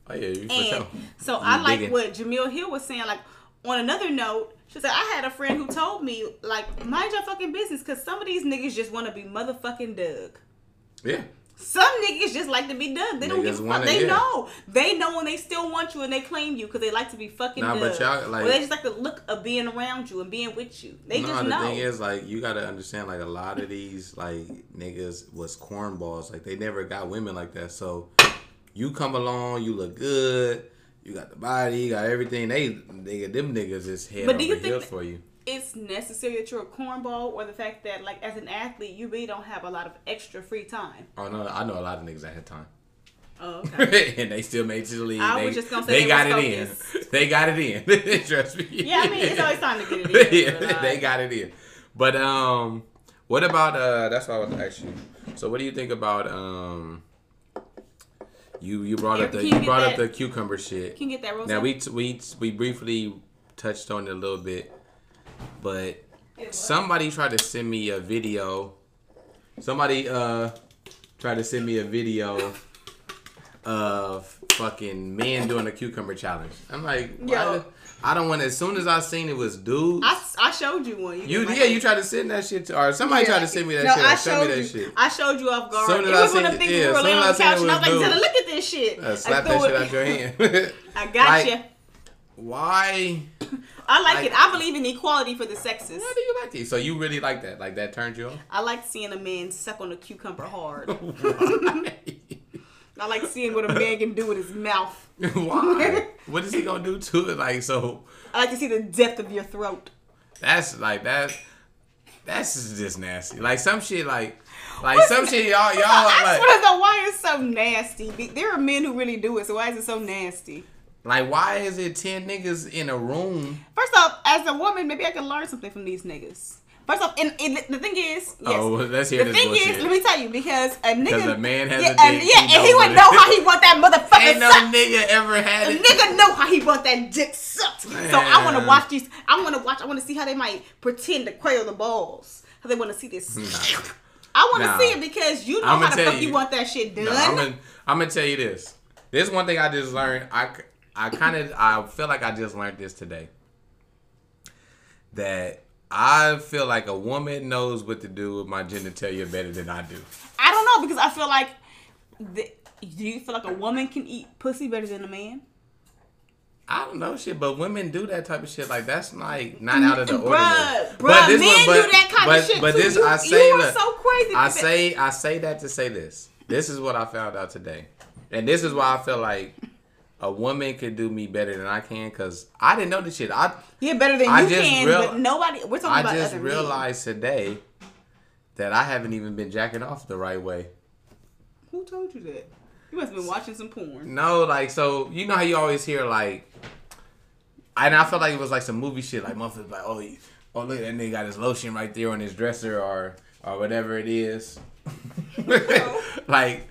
Oh yeah, you for And sure. so You I like digging. what Jemele Hill was saying. Like on another note, she said I had a friend who told me like mind your fucking business because some of these niggas just want to be motherfucking Doug. Yeah. Some niggas just like to be done. They don't Niggas give a fuck. They yeah. know. They know when they still want you and they claim you because they like to be fucking Nah, but y'all, like- or they just like the look of being around you and being with you. They no, just the know. thing is, like, you gotta understand, like, a lot of these, like, niggas was cornballs. Like, they never got women like that. So, you come along, you look good, you got the body, you got everything. They, nigga, them niggas is head But over do you think heels that- for you. It's necessary that you're a cornball or the fact that like as an athlete you really don't have a lot of extra free time. Oh no, I know a lot of niggas that had time. Oh, okay. and they still made it to the league. I they, was just gonna say they they got it was in. They got it in. Trust me. Yeah, I mean, it's always time to get it in, yeah, they got it in. But um, what about uh? That's what I was gonna ask you. So, what do you think about um? You you brought up the you you brought up the cucumber shit. Can you get that rose? Now we t- we we briefly touched on it a little bit, but somebody tried to send me a video. Somebody uh tried to send me a video of fucking men doing a cucumber challenge. I'm like, Yo. I don't want. As soon as I seen it was dudes. I, I showed you one. you like yeah, you tried to send that shit to, or somebody tried to send me that no, shit. I showed me that you. shit. I showed you off guard. Soon as it I was one of the things yeah, we were laying on the couch, and I was like, dude. "Zella, look at this shit." Uh, I slap that shit out your hand. I got Like, you. Why? I like, like- it. I believe in equality for the sexes. Why do you like these? So you really like that? Like that turned you on? I like seeing a man suck on a cucumber hard. I like seeing what a man can do with his mouth. Why? What is he gonna do to it? Like so? I like to see the depth of your throat. That's like that. That's just nasty. Like some shit. Like like some shit. Y'all y'all I like just want to know why it's so nasty. There are men who really do it, so why is it so nasty? Like why is it ten niggas in a room? First off, as a woman, maybe I can learn something from these niggas. First off, and, and the thing is, yes. Oh, let's hear the this thing bullshit. is, let me tell you, because a nigga, because a man has yeah, a dick, yeah, he and he would know how he want that motherfucker Ain't no sucked. nigga ever had A it. nigga know how he want that dick sucked. So I want to watch these. I want to watch. I want to see how they might pretend to quail the balls. How they want to see this. Nah. I want to Nah. see it because you know how the fuck you, you. want that shit done. No, I'm gonna tell you this. This one thing I just learned. I I kind of I feel like I just learned this today. That I feel like a woman knows what to do with my genitalia better than I do. I don't know because I feel like. The, do you feel like a woman can eat pussy better than a man? I don't know shit, but women do that type of shit. Like that's like not out of the Bruh, ordinary. bruh, this men do that kind but, of shit But too. this You- I say, you are look, so crazy. I that. say I say that to say this. This is what I found out today, and this is why I feel like a woman could do me better than I can because I didn't know this shit. I Yeah, better than I you can, real- but nobody. We're talking about. I about just other realized today that I haven't even been jacking off the right way. men. Who told you that? You must have been watching some porn. No, like so you know how you always hear like, and I felt like it was like some movie shit. Like motherfuckers like, oh, he, oh look, that nigga got his lotion right there on his dresser or or whatever it is. like,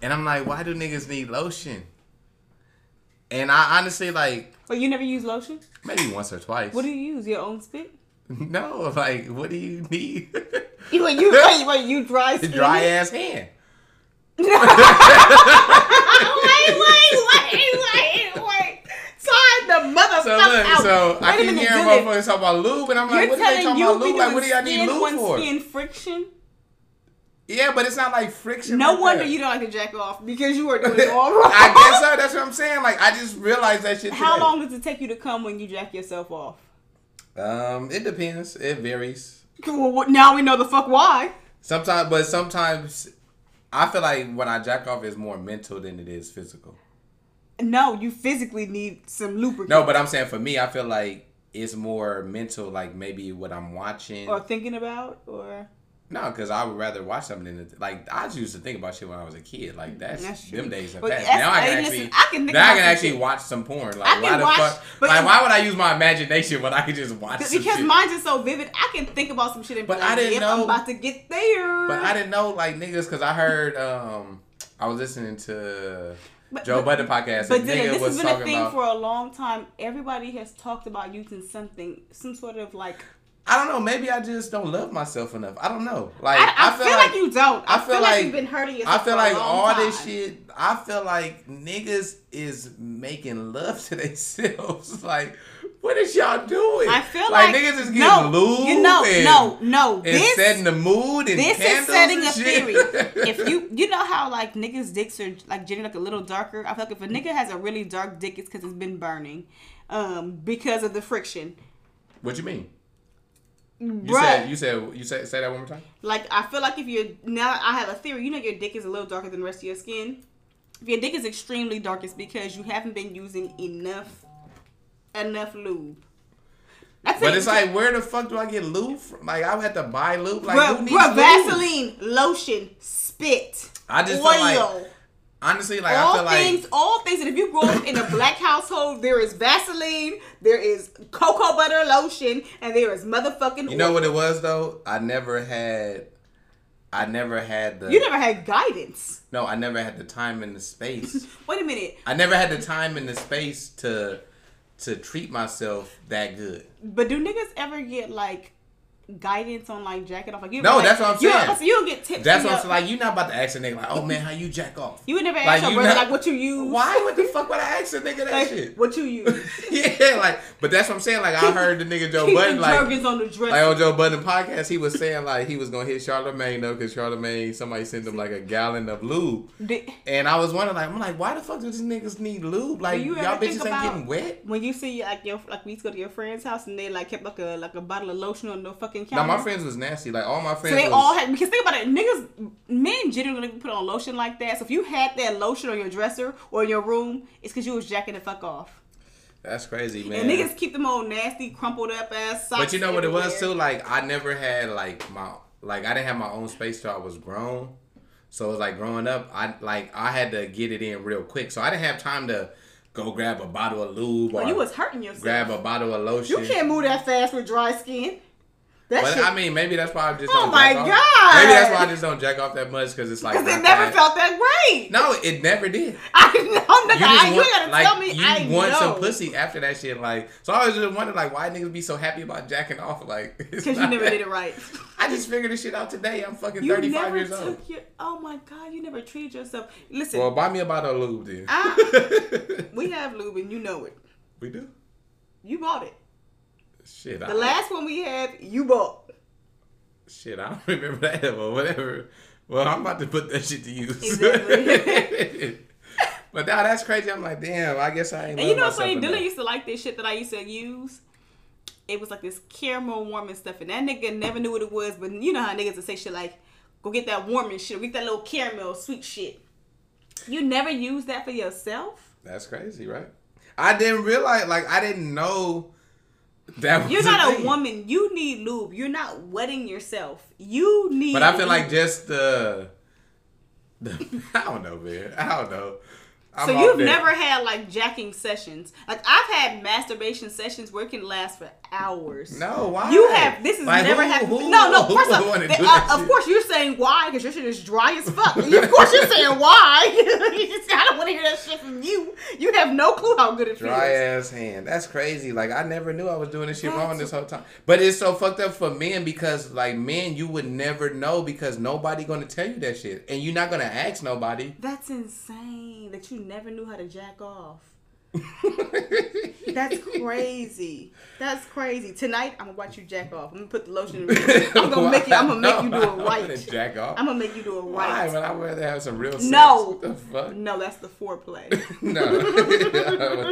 and I'm like, why do niggas need lotion? And I honestly like But you never use lotion. maybe once or twice. What do you use? Your own spit? no, like what do you need? You wait, you wait, wait, you dry skin? Dry ass hand. wait, wait, wait, wait, wait. Time the motherfucker So look, out. so I Wait a keep hearing motherfuckers talk about lube, and I'm like, You're what are they talking about lube? Like, what do y'all need lube for? skin friction? Yeah, but it's not like friction. No like wonder that. you don't like to jack off because you are doing it all wrong. I guess so. That's what I'm saying. Like, I just realized that shit. How today. long does it take you to come when you jack yourself off? Um, it depends. It varies. Well, now we know the fuck why. Sometimes, but sometimes I feel like when I jack off, it's more mental than it is physical. No, you physically need some lubricant. No, but I'm saying for me, I feel like it's more mental. Like maybe what I'm watching. or thinking about, or No, because I would rather watch something than like I just used to think about shit when I was a kid. Like that's, That's true. them days have passed. Now I can actually, listen, I can think now I can actually shit. watch some porn. Like I why can the watch- fuck? like why would I use my imagination when I could just watch because mine's is so vivid, I can think about some shit and But I didn't know- I'm about to get there. But I didn't know like niggas because I heard um I was listening to But- Joe Budden podcast But then this was has been a thing about for a long time. Everybody has talked about using something, some sort of like. I don't know maybe I just don't love myself enough. I don't know. Like I, I, feel, like, you don't. I, feel, like, you've been hurting yourself. I feel like all this shit. I feel like niggas is making love to themselves. like What is y'all doing? I feel like, niggas is getting no. You know, and, no, no. and This setting the mood and this is setting a shit. theory. if you you know how like niggas' dicks are like generally like a little darker. I feel like if a nigga has a really dark dick, it's because it's been burning, um, because of the friction. what you mean? You Bruh. said you said you said say that one more time. Like I feel like if you're now, I have a theory. You know, your dick is a little darker than the rest of your skin. If your dick is extremely dark, it's because you haven't been using enough enough lube. That's But it. it's like, where the fuck do I get lube from? Like, I would have to buy lube. Like, bruh, who needs bruh, lube? Vaseline, lotion, spit, I just oil. feel like, honestly, like, I all feel things, like, all things. All things. And if you grow up in a black household, there is Vaseline, there is cocoa butter lotion, and there is motherfucking. you know oil. what it was though? I never had, I never had the. You never had guidance. no, I never had the time and the space. Wait a minute, I never had the time and the space to, to treat myself that good. but do niggas ever get like guidance on like jacking off? Like you No, like, that's what I'm you saying. you don't get tips. That's what I'm saying. Like, you not about to ask a nigga like, oh man, how you jack off? You would never Like, ask your you brother not- like what you use. Why? What the fuck would I ask a nigga that Like, shit? what you use? yeah, like, but that's what I'm saying. Like, I heard the nigga Joe Budden the like. on the dresser. Like on Joe Budden podcast, he was saying like he was gonna hit Charlamagne though, because Charlamagne somebody sent him like a gallon of lube, Did- and I was wondering like I'm like, why the fuck do these niggas need lube? Like you think bitches ain't getting wet. when you see like your like we used to go to your friend's house and they like kept like a like a bottle of lotion on the fucking Now counter. my friends was nasty. Like all my friends. So they was, all had because think about it, niggas, men generally put on lotion like that. So if you had that lotion on your dresser or in your room, it's because you was jacking the fuck off. That's crazy, man. And niggas keep them old nasty, crumpled up ass socks. but you know what it was too? Like I never had like my like I didn't have my own space till I was grown. So it was like growing up, I like I had to get it in real quick. So I didn't have time to go grab a bottle of lube or Oh, you was hurting yourself. grab a bottle of lotion. you can't move that fast with dry skin. That But shit. I mean, maybe that's why I just Oh don't. my jack off. God. Maybe that's why I just don't jack off that much because it's like because it never felt that great. No, it never did. I know, nigga. You I, just you want, gotta like tell me. you I want know. some pussy after that shit. Like, so I was just wondering, like, why niggas be so happy about jacking off? Like, Because you never did it right. I just figured this shit out today. I'm fucking You 35 never years took old. your. Oh my god, you never treated yourself. Listen, Well, buy me a bottle of lube then. I- ah. we have lube and you know it. we do. You bought it. Shit, The I, last one we had, you bought. shit, I don't remember that, but whatever. Well, I'm about to put that shit to use. Exactly. but now that's crazy. I'm like, damn. I guess I ain't. And you know what's funny? Dylan used to like this shit that I used to use. It was like this caramel warming stuff, and that nigga never knew what it was. But you know how niggas would say shit like, "Go get that warming shit, or get that little caramel sweet shit." You never use that for yourself. That's crazy, right? I didn't realize, like, I didn't know that was You're not a thing. woman. You need lube. You're not wetting yourself. You need. But I feel like just the, the I don't know, man. I don't know. I'm So you've never had like jacking sessions. Like I've had masturbation sessions where it can last for hours. No, why? You have this is Like, never who- happened. who- no, no. First off, wanna uh, of course you're saying why because your shit is dry as fuck. of course you're saying why. you just I don't want to hear that shit from you. You have no clue how good it Dry feels. ass hand. That's crazy. Like I never knew I was doing this shit That's- wrong this whole time. But it's so fucked up for men because like men, you would never know because nobody gonna tell you that shit, and you're not gonna ask nobody. That's insane that you never knew how to jack off. That's crazy. That's crazy. Tonight I'm gonna watch you jack off. I'm gonna put the lotion. in I'm gonna make you. I'm gonna make you do it No, I'm gonna jack off. I'm gonna make you do it Why? right. But I'd rather have some real sex. No. What the fuck? No, that's the foreplay. no.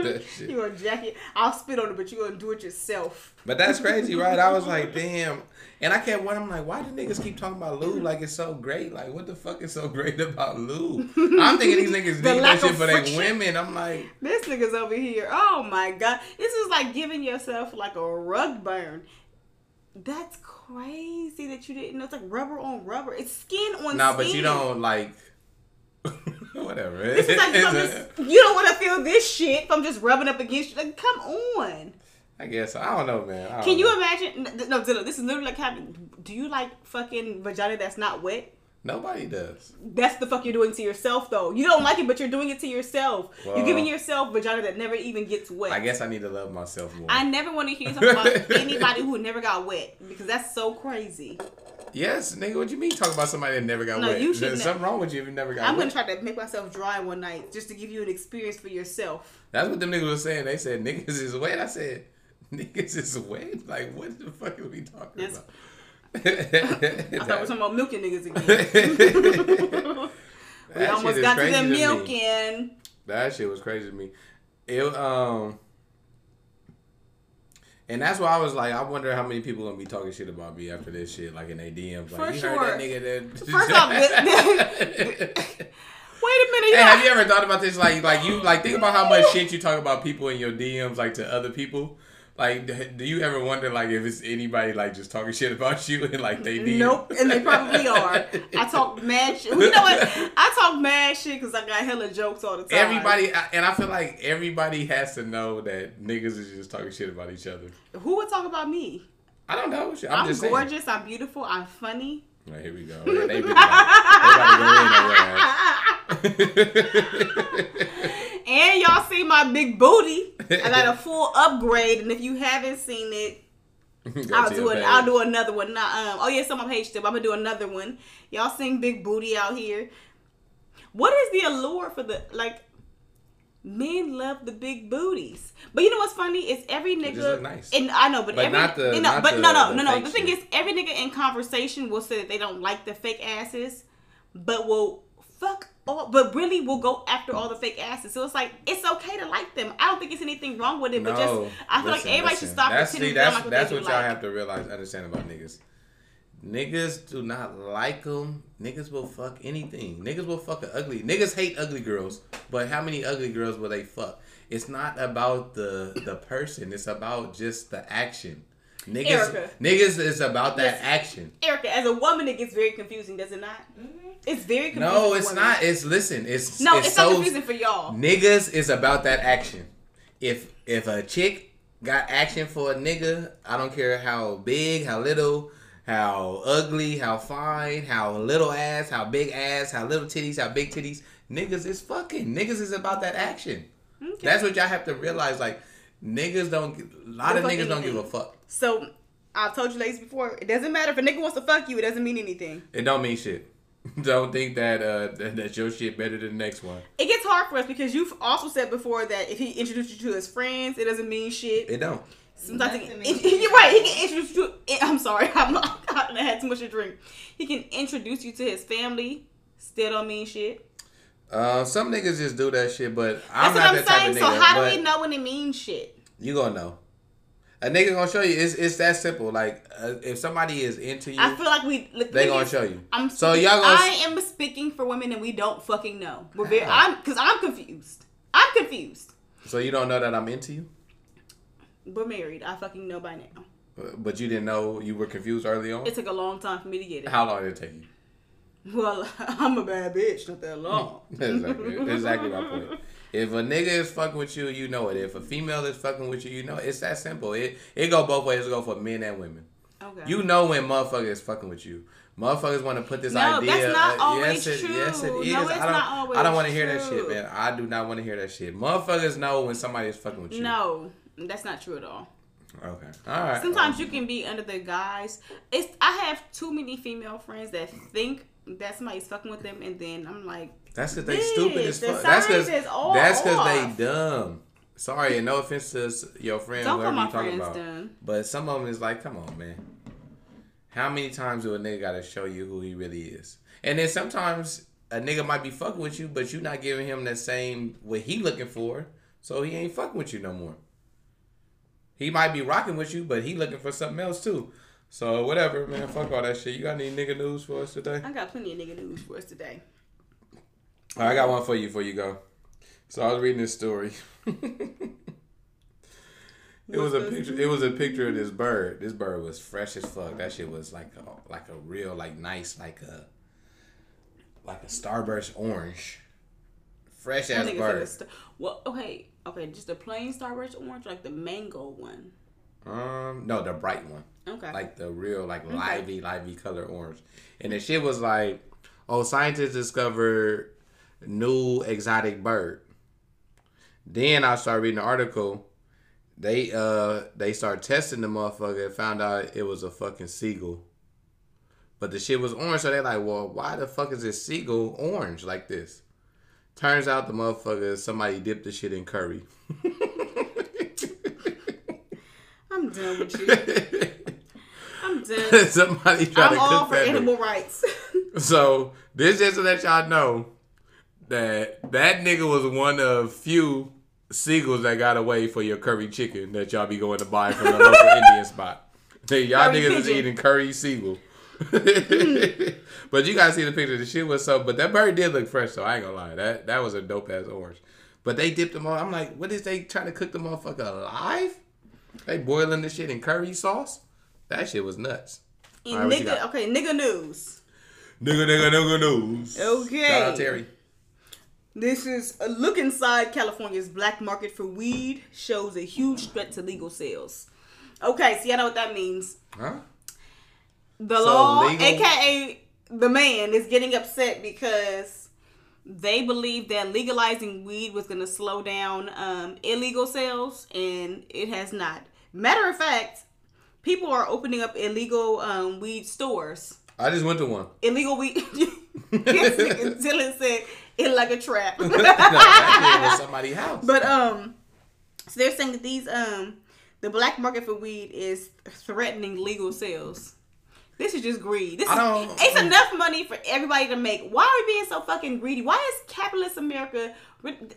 That you gonna jack it? I'll spit on it, but you gonna do it yourself. But that's crazy, right? I was like, damn. And I kept wondering, I'm like, why do niggas keep talking about lube like it's so great? Like, what the fuck is so great about lube? I'm thinking these niggas need that shit for their women. I'm like, This nigga's over here. Oh my god, this is like giving yourself like a rug burn. That's crazy that you didn't know. It's like rubber on rubber. It's skin on nah, skin. but you don't like, whatever. This is like It's just, you don't want to feel this shit. I'm just rubbing up against you, like come on. I guess I don't know, man. Don't Can you know. imagine? No, Dylan, this is literally like having. Do you like fucking vagina that's not wet? Nobody does. That's the fuck you're doing to yourself, though. You don't like it, but you're doing it to yourself. Well- you're giving yourself vagina that never even gets wet. I guess I need to love myself more. I never want to hear talk about anybody who never got wet because that's so crazy. yes, nigga. What do you mean? Talk about somebody that never got No, wet? you There's shouldn't something wrong with you if you never got I'm wet. gonna try to make myself dry one night just to give you an experience for yourself. That's what them niggas was saying. They said niggas is wet. I said, Niggas is wet. Like what the fuck are we talking That's- about? I thought we were talking about milking niggas again. we almost got to the milking. That shit was crazy to me. It um, and that's why I was like, I wonder how many people gonna be talking shit about me after this shit, like in their DMs. Like, For you sure. heard that nigga that. First off, Wait a minute, Hey, have you ever thought about this? Like, like you, like think about how much shit you talk about people in your DMs, like to other people. Like, do you ever wonder, like, if it's anybody like just talking shit about you and like they DM? Nope, and they probably are. I talk mad shit. You know what? I talk mad shit because I got hella jokes all the time. Everybody, I- and I feel like everybody has to know that niggas is just talking shit about each other. Who would talk about me? I don't know. I'm, I'm, just saying. gorgeous. I'm beautiful. I'm funny. Right, here we go. Yeah, they, really about, they about to go in on your ass. And y'all see my big booty. I got a full upgrade, and if you haven't seen it, I'll do it. I'll do another one. Not, um, oh yes, on my page still. I'm gonna do another one. Y'all sing big booty out here. What is the allure for the like? Men love the big booties, but you know what's funny is every nigga. nice. And I know, but, But every not the- you know, not but the- no, no, no, no. The thing shit. is, every nigga in conversation will say that they don't like the fake asses, but will fuck all, but really will go after all the fake asses. So it's like it's okay to like them. I don't think it's anything wrong with it, but just I feel like everybody listen. should stop That's, pretending see, that's, like what that's what y'all like. have to realize, understand about niggas. Niggas do not like them. Niggas will fuck anything. Niggas will fuck a ugly. Niggas hate ugly girls, but how many ugly girls will they fuck? It's not about the the person. It's about just the action. Niggas, Erica. niggas is about that Listen. action. Erica, as a woman, it gets very confusing, does it not? Mm-hmm. It's very confusing. No, it's women. not. It's listen. It's No, it's, it's, so not confusing for y'all. Niggas is about that action. If if a chick got action for a nigga, I don't care how big, how little, how ugly, how fine, how little ass, how big ass, how little titties, how big titties. Niggas is fucking. Niggas is about that action. Okay. That's what y'all have to realize. Like niggas don't. A lot of Don't fuck niggas don't give a fuck. So I've told you ladies before, it doesn't matter if a nigga wants to fuck you, it doesn't mean anything. It don't mean shit. don't think that uh that, that your shit better than the next one. It gets hard for us because you've also said before that if he introduced you to his friends, it doesn't mean shit. It don't. Sometimes he Doesn't can, mean you're right. He can introduce you. I'm sorry, I'm, I had too much to drink. He can introduce you to his family. Still don't mean shit. Uh, some niggas just do that shit, but I'm That's not what I'm that type saying. of So how but- do we know when it means shit? You gonna know. A nigga gonna show you. It's it's that simple. Like uh, if somebody is into you, I feel like we. Look, they gonna show you. I'm So speaking- y'all gonna- I am speaking for women and we don't fucking know. We're very. I'm because I'm confused. I'm confused. so you don't know that I'm into you, We're married. I fucking know by now. Uh, but you didn't know you were confused early on. It took a long time for me to get it. How long did it take you? Well, I'm a bad bitch. Not that long. exactly, exactly my point. If a nigga is fucking with you, you know it. If a female is fucking with you, you know it. it's that simple. It it go both ways. It go for men and women. Okay. You know when motherfuckers is fucking with you. Motherfuckers want to put this No, idea. that's not uh, always yes, it, true. Yes, it No, it's I don't. not always I don't want to hear that shit, man. I do not want to hear that shit. Motherfuckers know when somebody is fucking with you. No, that's not true at all. Okay. All right. Sometimes you can be under the guise. It's I have too many female friends that think that somebody's fucking with them, and then I'm like, That's because they Bitch, stupid as fuck. That's because that's because they dumb. Sorry, and no offense to your friends, Don't whoever you talking about. dumb. But some of them is like, come on, man. How many times do a nigga gotta show you who he really is? And then sometimes a nigga might be fucking with you, but you not giving him the same what he looking for, so he ain't fucking with you no more. He might be rocking with you, but he looking for something else too. So whatever, man. Fuck all that shit. You got any nigga news for us today? I got plenty of nigga news for us today. Right, I got one for you before you go. So I was reading this story. it was a picture. It was a picture of this bird. This bird was fresh as fuck. That shit was like a like a real like nice like a like a starburst orange, fresh ass bird. st- well, okay, okay, just a plain Starburst orange, like the mango one. Um, no, the bright one, Okay. like the real like lively lively color orange. And the shit was like, oh, scientists discovered new exotic bird. Then I started reading the article. They uh they started testing the motherfucker and found out it was a fucking seagull. But the shit was orange, so they like, well, why the fuck is this seagull orange like this? Turns out the motherfucker somebody dipped the shit in curry. I'm done with you. I'm done. Somebody try I'm to all cook for animal rights. So this just to let y'all know that that nigga was one of few seagulls that got away for your curry chicken that y'all be going to buy from the local Indian spot. Hey, y'all Curry niggas is eating curry seagull. Hmm. but you gotta see the picture. The shit was so. But that bird did look fresh, so I ain't gonna lie. That that was a dope ass orange. But they dipped them all. I'm like, what is they trying to cook the motherfucker alive? They boiling the shit in curry sauce. That shit was nuts. Right, nigga, okay, nigga news. Nigga, nigga, nigga news. Okay. Shout out Terry. This is a look inside California's black market for weed shows a huge threat to legal sales. Okay, see, I know what that means. Huh? The So law, legal- aka the man, is getting upset because they believe that legalizing weed was going to slow down um, illegal sales, and it has not. Matter of fact, people are opening up illegal um, weed stores. I just went to one. Illegal weed. Dylan said it like a trap. no, that somebody's house. But um, so they're saying that these um, the black market for weed is threatening legal sales. This is just greed. This I is, it's enough money for everybody to make. Why are we being so fucking greedy? Why is capitalist America?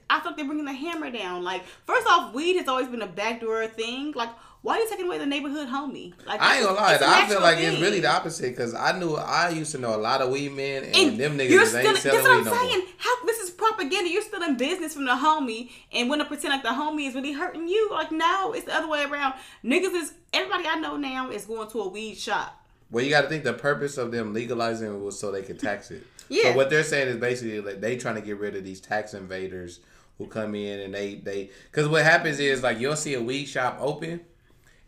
I thought they're bringing the hammer down. Like, first off, weed has always been a backdoor thing. Like, why are you taking away the neighborhood homie? Like, I ain't gonna lie, I feel like it's really the opposite because I knew I used to know a lot of weed men and, And them niggas you're still, ain't that's selling what I'm no saying. more. How this is propaganda. You're still in business from the homie, and want to pretend like the homie is really hurting you. Like no, it's the other way around. Niggas is everybody I know now is going to a weed shop. Well, you got to think the purpose of them legalizing it was so they could tax it. Yeah. So what they're saying is basically like they trying to get rid of these tax invaders who come in and they they because what happens is like you'll see a weed shop open,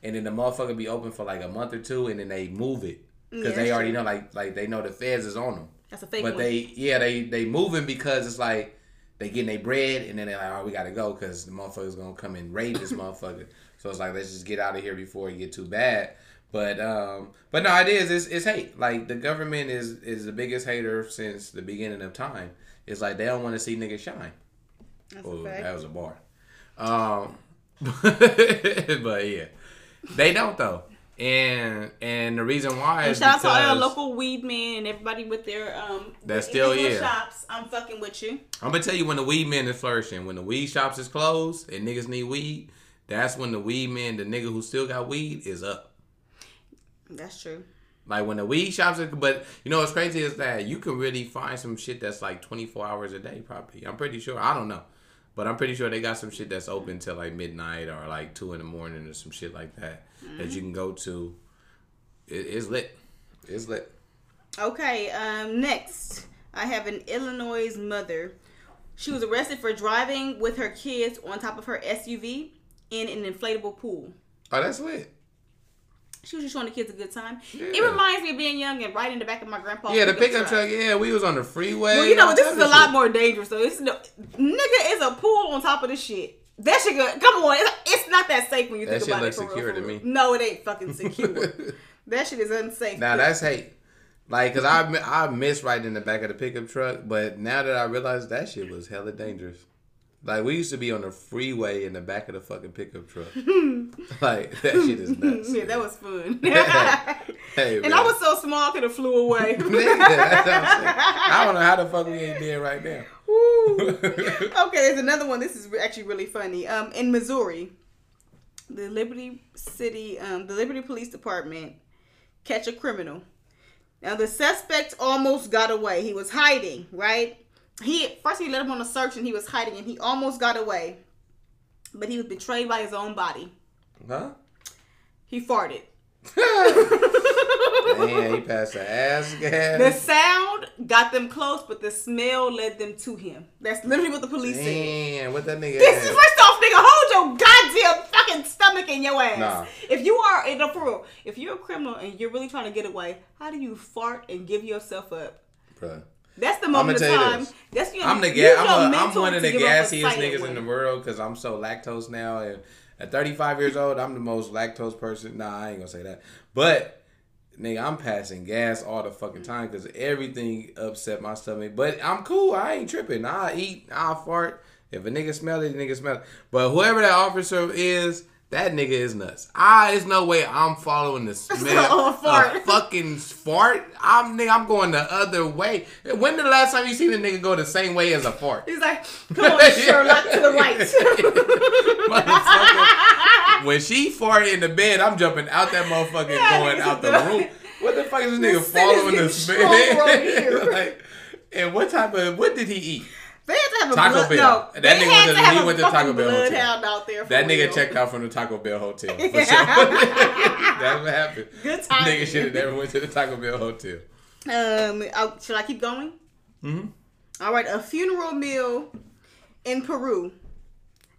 and then the motherfucker be open for like a month or two, and then they move it because Yeah, they already true. know like like they know the feds is on them. That's a fake But one. they, yeah, they they moving because it's like they getting their bread, and then they're like, oh, we gotta go because the motherfucker's gonna come and raid this motherfucker. So it's like let's just get out of here before it get too bad. But um, but no, it is. It's, it's hate. Like the government is is the biggest hater since the beginning of time. It's like they don't want to see niggas shine. That's Oh, fact. that was a bar. Um, but yeah, they don't though. And and the reason why And is shout out to all because local weed men and everybody with their um That's still- yeah. shops. I'm fucking with you. I'm gonna tell you when the weed men is flourishing. When the weed shops is closed and niggas need weed, that's when the weed man, the nigga who still got weed, is up. That's true. Like when the weed shops are, but you know what's crazy is that you can really find some shit that's like 24 hours a day, probably. I'm pretty sure. I don't know, but I'm pretty sure they got some shit that's open till like midnight or like two in the morning or some shit like that that you can go to. It, it's lit. It's lit. Okay, um, next I have an Illinois mother. She was arrested for driving with her kids on top of her SUV in an inflatable pool. Oh, that's lit. She was just showing the kids a good time. It reminds me of being young and riding in the back of my grandpa's Yeah, the pickup truck. Yeah, we was on the freeway. Well, you know what? This is a lot shit. more dangerous. So it's no nigga is a pool on top of this shit. That shit good. Come on, it's, it's not that safe when you That think about it. looks For real, secure for to me. No, it ain't fucking secure. that shit is unsafe. Now that's hate. Like, cause I I miss riding in the back of the pickup truck, but now that I realize that shit was hella dangerous. Like we used to be on the freeway in the back of the fucking pickup truck. like that shit is nuts. yeah, that was fun. Hey, and I was so small, I could have flew away. Nigga, I'm saying. I don't know how the fuck we ain't dead right now. Okay, there's another one. This is actually really funny. Um, in Missouri, the Liberty City, um, the Liberty Police Department catch a criminal. Now the suspect almost got away. He was hiding, right? He first he let him on a search and he was hiding and he almost got away, but he was betrayed by his own body. Huh? He farted. Man, he passed the ass gas. The sound got them close, but the smell led them to him. That's literally what the police said. Damn, what that nigga This is first off, nigga, hold your goddamn fucking stomach in your ass. Nah. If you are, no, for real, if you're a criminal and you're really trying to get away, how do you fart and give yourself up? Bruh. That's the moment of time. this. That's your. I'm the ga- I'm, a, I'm one of the gassiest niggas in the world because I'm so lactose now. And at 35 years old, I'm the most lactose person. Nah, I ain't gonna say that. But nigga, I'm passing gas all the fucking mm. time because everything upset my stomach. But I'm cool. I ain't tripping. I eat. I fart. If a nigga smell it, nigga smell it. But whoever that officer is, That nigga is nuts. Ah, there's no way I'm following the smell Oh, of fart. fucking fart. I'm nigga, I'm going the other way. When the last time you seen a nigga go the same way as a fart? He's like, come on, Sherlock, to the right. When she farted in the bed, I'm jumping out that motherfucker Yeah, going out the room. What the fuck is this nigga This following the strong right like, and what type of what did he eat? They had to have a Taco blood, Bell. No, That nigga went to he went to Taco Bell hotel. out there. For That nigga real. checked out from the Taco Bell hotel for sure. That's what happened. Good time. Nigga should have never went to the Taco Bell hotel. Um, oh, should I keep going? Mhm. All right, a funeral meal in Peru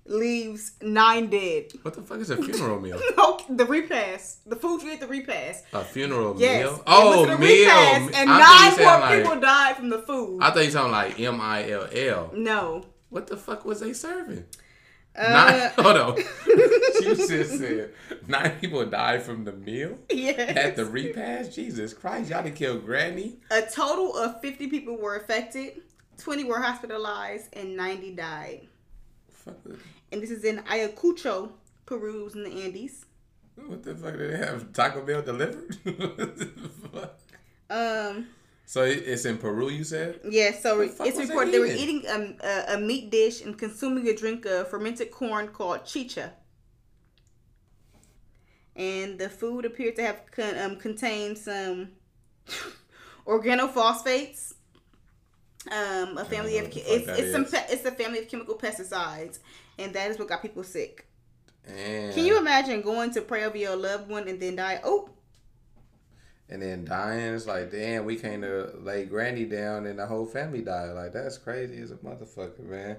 leaves nine dead. What the fuck is a funeral meal? Okay, the repast, the food you ate, the repast. A funeral Yes. meal? Oh, to meal. repast, and I nine more like- people died from the food. I thought you sounded like M I L L. no. What the fuck was they serving? Uh, Nine, hold on. you just said nine people died from the meal yes. at the repast. Jesus Christ, y'all done killed Granny. A total of 50 people were affected, 20 were hospitalized, and 90 died. Fuck. And this is in Ayacucho, Peru's in the Andes. What the fuck did they have? Taco Bell delivered? What the fuck? Um, so it's in Peru, you said? yeah, so it's reported they were eating? um, a, a meat dish and consuming a drink of fermented corn called chicha. And the food appeared to have con- um, contained some organophosphates. Um, a family of what the che- fuck it's, it's some pe- it's a family of chemical pesticides, and that is what got people sick. And, Can you imagine going to pray over your loved one and then die? Oh, and then dying, it's like, damn, we came to lay Granny down and the whole family died. Like, that's crazy as a motherfucker, man.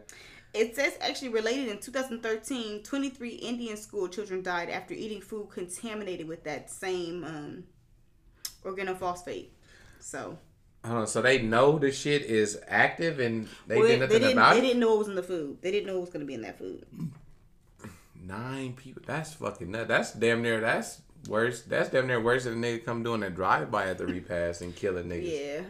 It says actually related in 2013, 23 Indian school children died after eating food contaminated with that same um, organophosphate. So Hold on, so they know the shit is active and they Well, did nothing didn't, about they it? didn't know it was in the food. They didn't know it was going to be in that food. Nine people. That's fucking nuts. That's damn near. That's worse. That's damn near worse than a nigga come doing a drive by at the repast and killing niggas. Yeah.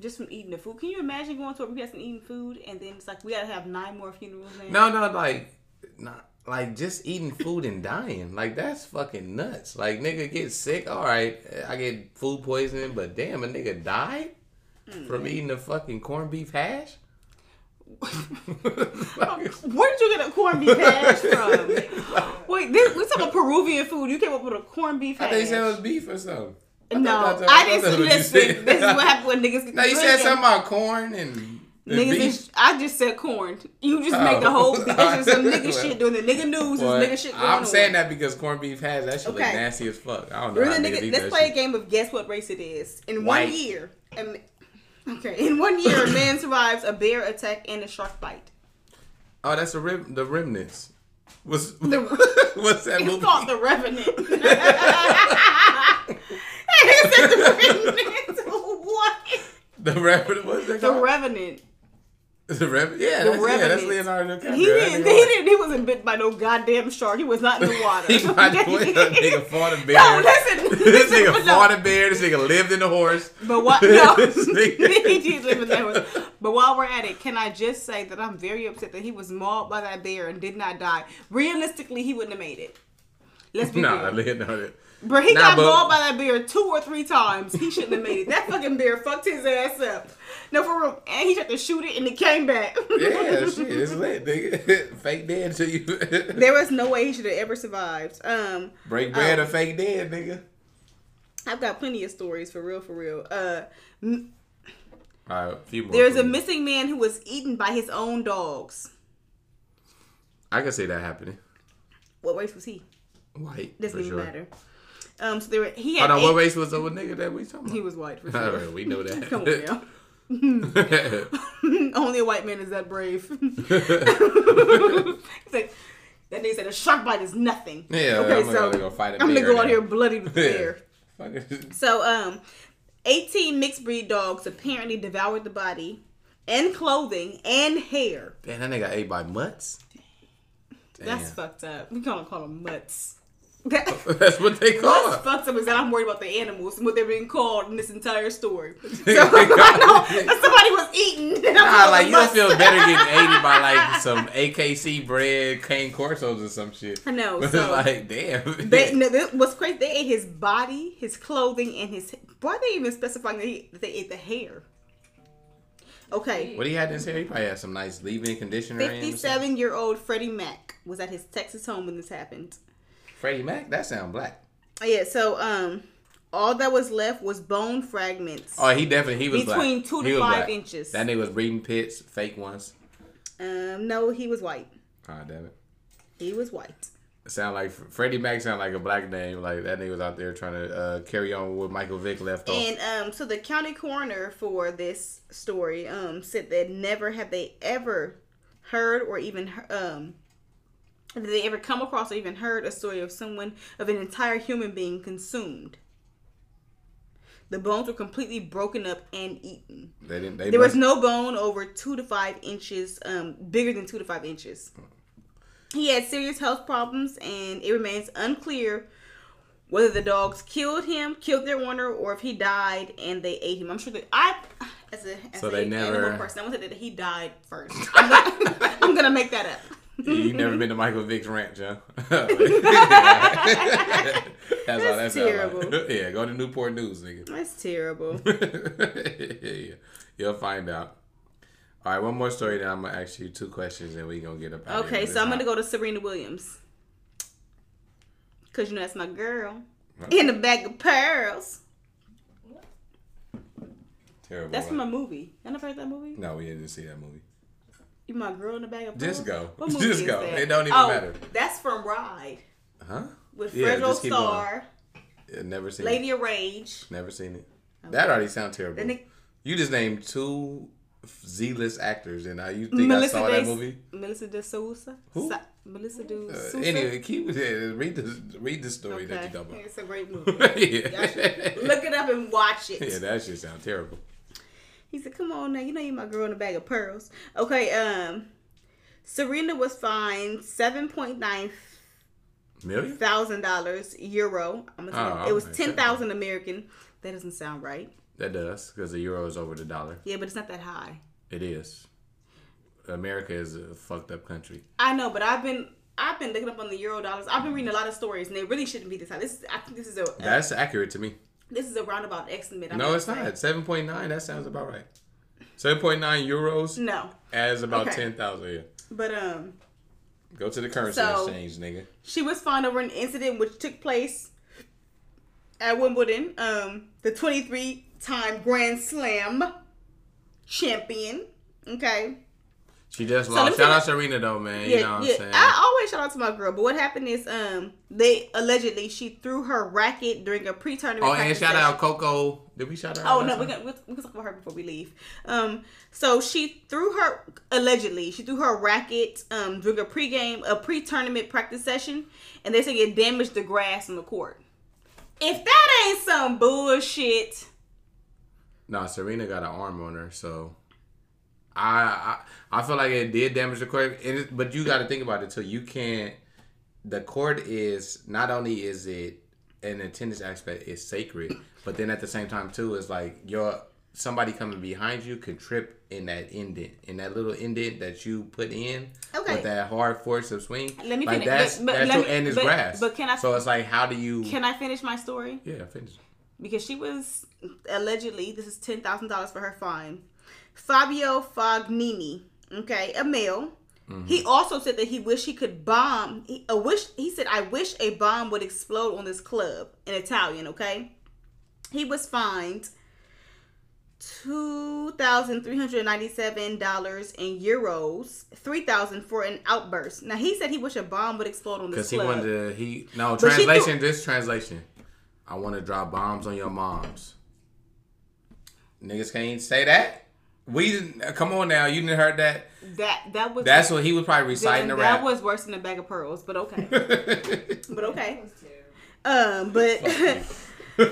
Just from eating the food. Can you imagine going to a repast and eating food and then it's like we gotta have nine more funerals now? No, no, like, not like just eating food and dying. Like that's fucking nuts. Like nigga get sick. All right, I get food poisoning, but damn, a nigga died from eating the fucking corned beef hash. Where did you get a corned beef hash from? Wait, this, we talking about Peruvian food. You came up with a corned beef I hash. thought you said it was beef or something. I no, I thought didn't that's what you listen. said. This is what happened when niggas get No, you said something about corn and, and Niggas, is, I just said corn. You just Oh. make the whole. That's just some nigga Well, shit doing the nigga news. Well, is nigga shit I'm saying that because corned beef has that shit look Okay. nasty as fuck. I don't know niggas nigga, let's play a game of guess what race it is. In White. one year, a ma- okay, in one year, a man survives a bear attack and a shark bite. Oh, that's the rem- the remnants. What's The- what's that It's movie? called The Revenant. He The Revenant. What? the revenant. What's that The called? Revenant. The revenant. Yeah, The that's, yeah, that's Leonardo DiCaprio. He didn't. He didn't. He wasn't bit by no goddamn shark. He was not in the water. He might have went that nigga fought a bear. No, listen. this listen, nigga no. fought a bear. This nigga lived in the horse. But what? No, he did live in that one. But while we're at it, can I just say that I'm very upset that he was mauled by that bear and did not die. Realistically, he wouldn't have made it. Let's be Nah, real. Leonardo. Bro, he Nah, got but- mauled by that bear two or three times. He shouldn't have made it. That fucking bear fucked his ass up. No, for real. And he tried to shoot it and it came back. Yeah, shit, it's lit, nigga. fake dead to you. there was no way he should have ever survived. Um, Break bread Oh. or fake dead, nigga. I've got plenty of stories for real, for real. Uh, m- All right, a few more. there's a missing man who was eaten by his own dogs. I can see that happening. What race was he? White. Doesn't for even sure. matter. Um, so there were, he had Hold on, what race was the nigga that we talking about? he was white for sure. right, we know that. Come on now. Only a white man is that brave. Like, that nigga said a shark bite is nothing. Yeah, Okay, I'm gonna so go fight a I'm gonna go out now. here bloody with Yeah. bear. So, um, 18 mixed breed dogs apparently devoured the body and clothing and hair. Damn, that nigga ate by mutts. That's fucked up. We gonna call them mutts. That- That's what they call it. fucked up is that I'm worried about the animals and what they're being called in this entire story. So I know that somebody was eating. Nah, like you don't feel better getting aided by like some AKC bred, cane corsos or some shit. I know. But So like, damn. they, no, this, what's crazy? They ate his body, his clothing, and his. Why are they even specifying that, he, that they ate the hair? Okay. what he had in his hair? He probably had some nice leave-in conditioner. in or something. 57 year old Freddie Mack was at his Texas home when this happened. Freddie Mack. That sound black. Yeah, so um, all that was left was bone fragments. Oh, he definitely he was Between black. two to five inches. That nigga was breeding pits, fake ones. Um, no, he was white. Ah, damn it. He was white. Sound like Freddie Mack sound like a black name. Like that nigga was out there trying to uh, carry on what Michael Vick left off. And um, so the county coroner for this story um said that never have they ever heard or even um did they ever come across or even heard a story of someone of an entire human being consumed. The bones were completely broken up and eaten. They didn't. They There was no bone over two to five inches, um, bigger than two to five inches. He had serious health problems, and it remains unclear whether the dogs killed him, killed their owner, or if he died and they ate him. I'm sure that I, as a as So a they never- animal person, I want to say that he died first. I'm gonna, I'm gonna make that up. You never been to Michael Vick's ranch, huh? that's all. That's terrible. All. Yeah, go to Newport News, nigga. That's terrible. yeah, you'll find out. All right, one more story. Then I'm gonna ask you two questions, and we gonna get up. Okay, so I'm gonna go to Serena Williams, cause you know that's my girl. In a bag of pearls. Terrible. That's from a movie. I never heard that movie. No, we didn't see that movie. You my girl in the bag of Just go. Just go. that? It don't even oh, matter. That's from Ride Huh? with Yeah, Fredro just keep going. Starr, Yeah, never seen Lady it. of Rage. Never seen it. That already sounds terrible. You just named two Z-list actors, and I you think I saw De, that movie? Melissa De Sousa. Who? Sa- Melissa De Uh, Sousa. anyway, keep yeah, read the read the story that you talking about. It's a great movie. yeah. Look it up and watch it. yeah, that shit sound terrible. He said, "Come on now, you know you my girl in a bag of pearls." Okay, um, Serena was fined seven point nine Million? dollars euro. I'm gonna Oh, it was ten thousand American. That doesn't sound right. That does because the euro is over the dollar. Yeah, but it's not that high. It is. America is a fucked up country. I know, but I've been I've been looking up on the euro dollars. I've been reading a lot of stories, and they really shouldn't be this high. This is I think this is a That's accurate to me. This is a roundabout estimate. I'm No, it's say. not. Seven point nine. That sounds about right. Seven point nine euros No, as about Okay. ten thousand. Yeah. but um, Go to the currency So- exchange, nigga. she was fined over an incident which took place at Wimbledon. Um, the 23 time Grand Slam champion. Okay. She just So lost. Shout out Serena though, man. Yeah, you know what yeah. I'm saying? I always shout out to my girl. But what happened is, um, they allegedly she threw her racket during a pre-tournament. oh, and shout session. out Coco. Did we shout out? Oh no, time? we can we we can talk about her before we leave. Um, so she threw her allegedly she threw her racket um during a pregame a pre-tournament practice session, and they say it damaged the grass on the court. If that ain't some bullshit, No, Serena got an arm on her, so I I, I feel like it did damage the court. And it, but you got to think about it too. You can't. The court is not only is it an attendance aspect is sacred, but then at the same time too, it's like your somebody coming behind you could trip in that indent, in that little indent that you put in Okay. with that hard force of swing. Let me like finish- that's, but- but that's let me- and it's but- grass. but can I- So it's like, how do you? can I finish my story? yeah, finish. because she was allegedly this is ten thousand dollars for her fine. Fabio Fognini, okay, a male. Mm-hmm. He also said that he wished he could bomb. He, a wish he said, "I wish a bomb would explode on this club." In Italian, okay. He was fined two thousand three hundred ninety-seven dollars in euros, three thousand for an outburst. Now he said he wished a bomb would explode on this club. Because he wanted to, he, no, But translation, this translation. I want to drop bombs on your moms. Niggas can't say that. We didn't, come on now, you didn't heard that. that that was That's what he was probably reciting that, the that rap. was worse than a bag of pearls, but okay. but But okay. Um, but but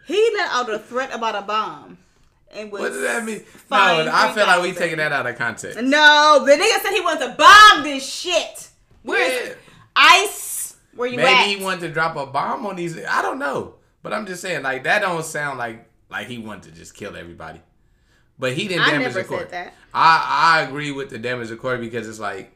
he let out a threat about a bomb. And was what does that mean? No, I feel like we $3,000. taking that out of context. No, the nigga said he wanted to bomb this shit. Where's Yeah. I Where you at? Maybe at? he wanted to drop a bomb on these. I don't know, but I'm just saying like that don't sound like like he wanted to just kill everybody. But he didn't I damage the court. said that. I I agree with the damage the court because it's like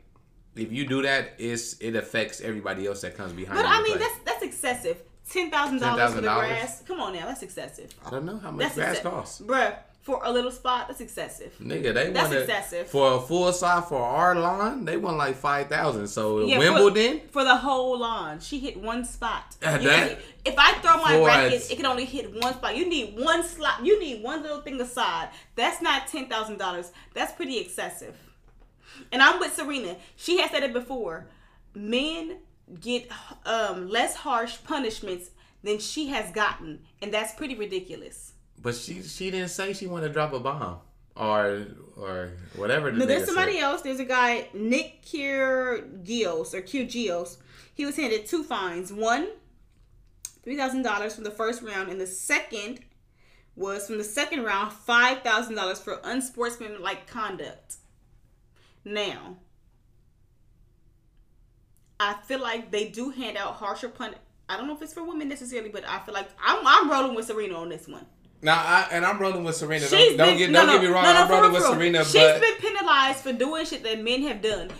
if you do that, it's it affects everybody else that comes behind. But I mean, play. that's that's excessive. Ten thousand dollars for the grass. Come on now, that's excessive. I don't know how much That's grass exce- costs. bruh. For a little spot, that's excessive. Nigga, they That's want excessive. for a full side for our lawn. They want like five thousand. So Yeah, Wimbledon, for, the whole lawn. She hit one spot. Uh, that- can- if I throw my racket, it can only hit one spot. You need one slot. You need one little thing aside. That's not ten thousand dollars. That's pretty excessive. And I'm with Serena. She has said it before. Men get um, less harsh punishments than she has gotten, and that's pretty ridiculous. But she she didn't say she wanted to drop a bomb or or whatever. The No, there's somebody said. else. There's a guy, Nick Kyrgios or Kyrgios. He was handed two fines. One, three thousand dollars from the first round, and the second was from the second round, five thousand dollars for unsportsmanlike conduct. Now, I feel like they do hand out harsher pun. I don't know if it's for women necessarily, but I feel like I'm, I'm rolling with Serena on this one. Now, I, and I'm rolling with Serena. Don't, don't get no, don't no, get me wrong. no, I'm rolling with. Serena, She's but been penalized for doing shit that men have done.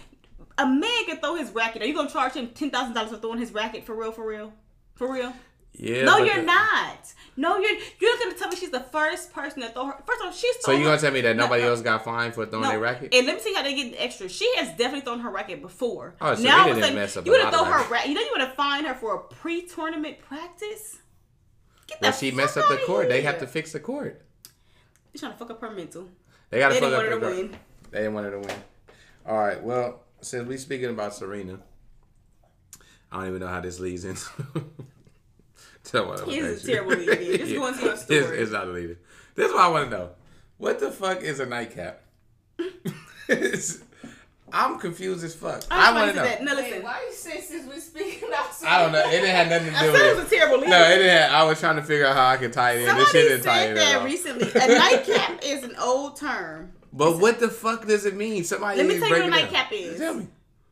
A man can throw his racket. Are you gonna charge him ten thousand dollars for throwing his racket for real? For real? For real? yeah. no, you're not. No, you're you're not gonna tell me she's the first person to throw her. First of all, she's So you gonna tell me that nobody no. else got fined for throwing no. their racket? And let me see how they get the extra. She has definitely thrown her racket before. Oh, Serena now all of a didn't sudden, mess up you would want to lot throw her racket. You know you want to fine her for a pre-tournament practice. Get well, she messed up the court. They have to fix the court. You're trying to fuck up her mental. They got to They fuck didn't up want her to win. They didn't want her to win. All right. Well, since we speaking about Serena, I don't even know how this leads into. Tell what Here's a terrible lead. Just go into your It's, story. it's not a lead. This is what I want to know. What the fuck is a nightcap? It's- I'm confused as fuck. I I'm want to to know. that. No, listen. Wait, why you say since we speaking about I don't know. It didn't have nothing to I do said it with was it. a terrible lead. No, it didn't. Have, I was trying to figure out how I could tie it in. this shit Somebody didn't tie said it at that recently. A nightcap is an old term. But what the fuck does it mean? Somebody Let me needs tell to you what a it down. nightcap is. Tell me.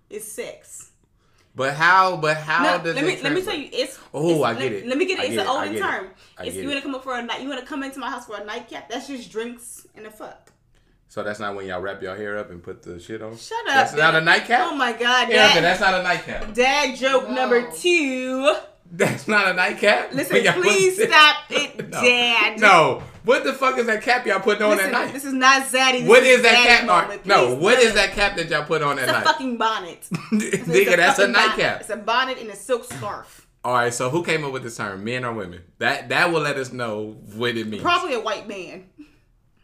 It's sex. But how? But how No, does let it? me let me tell you. It's Oh, it's- I get let, it. Let me get it. I It's get an it. I older get it. term. It's you want to come up for a night. You want to come into my house for a nightcap. That's just drinks and a fuck. So that's not when y'all wrap your hair up and put the shit on. Shut up. That's not a nightcap. Oh my god, yeah, dad. but that's not a nightcap. dad joke No. number two. That's not a nightcap. Listen, please put- stop it, No. dad. No. What the fuck is that cap y'all putting on Listen, at night? this is not zaddy. This What is that cap? moment. Or, no. What is that cap that y'all put on at It's a night? fucking bonnet. Nigga, that's a fucking bonnet. nightcap. It's a bonnet and a silk scarf. All right. So who came up with this term? Men or women? That that will let us know what it means. Probably a white man.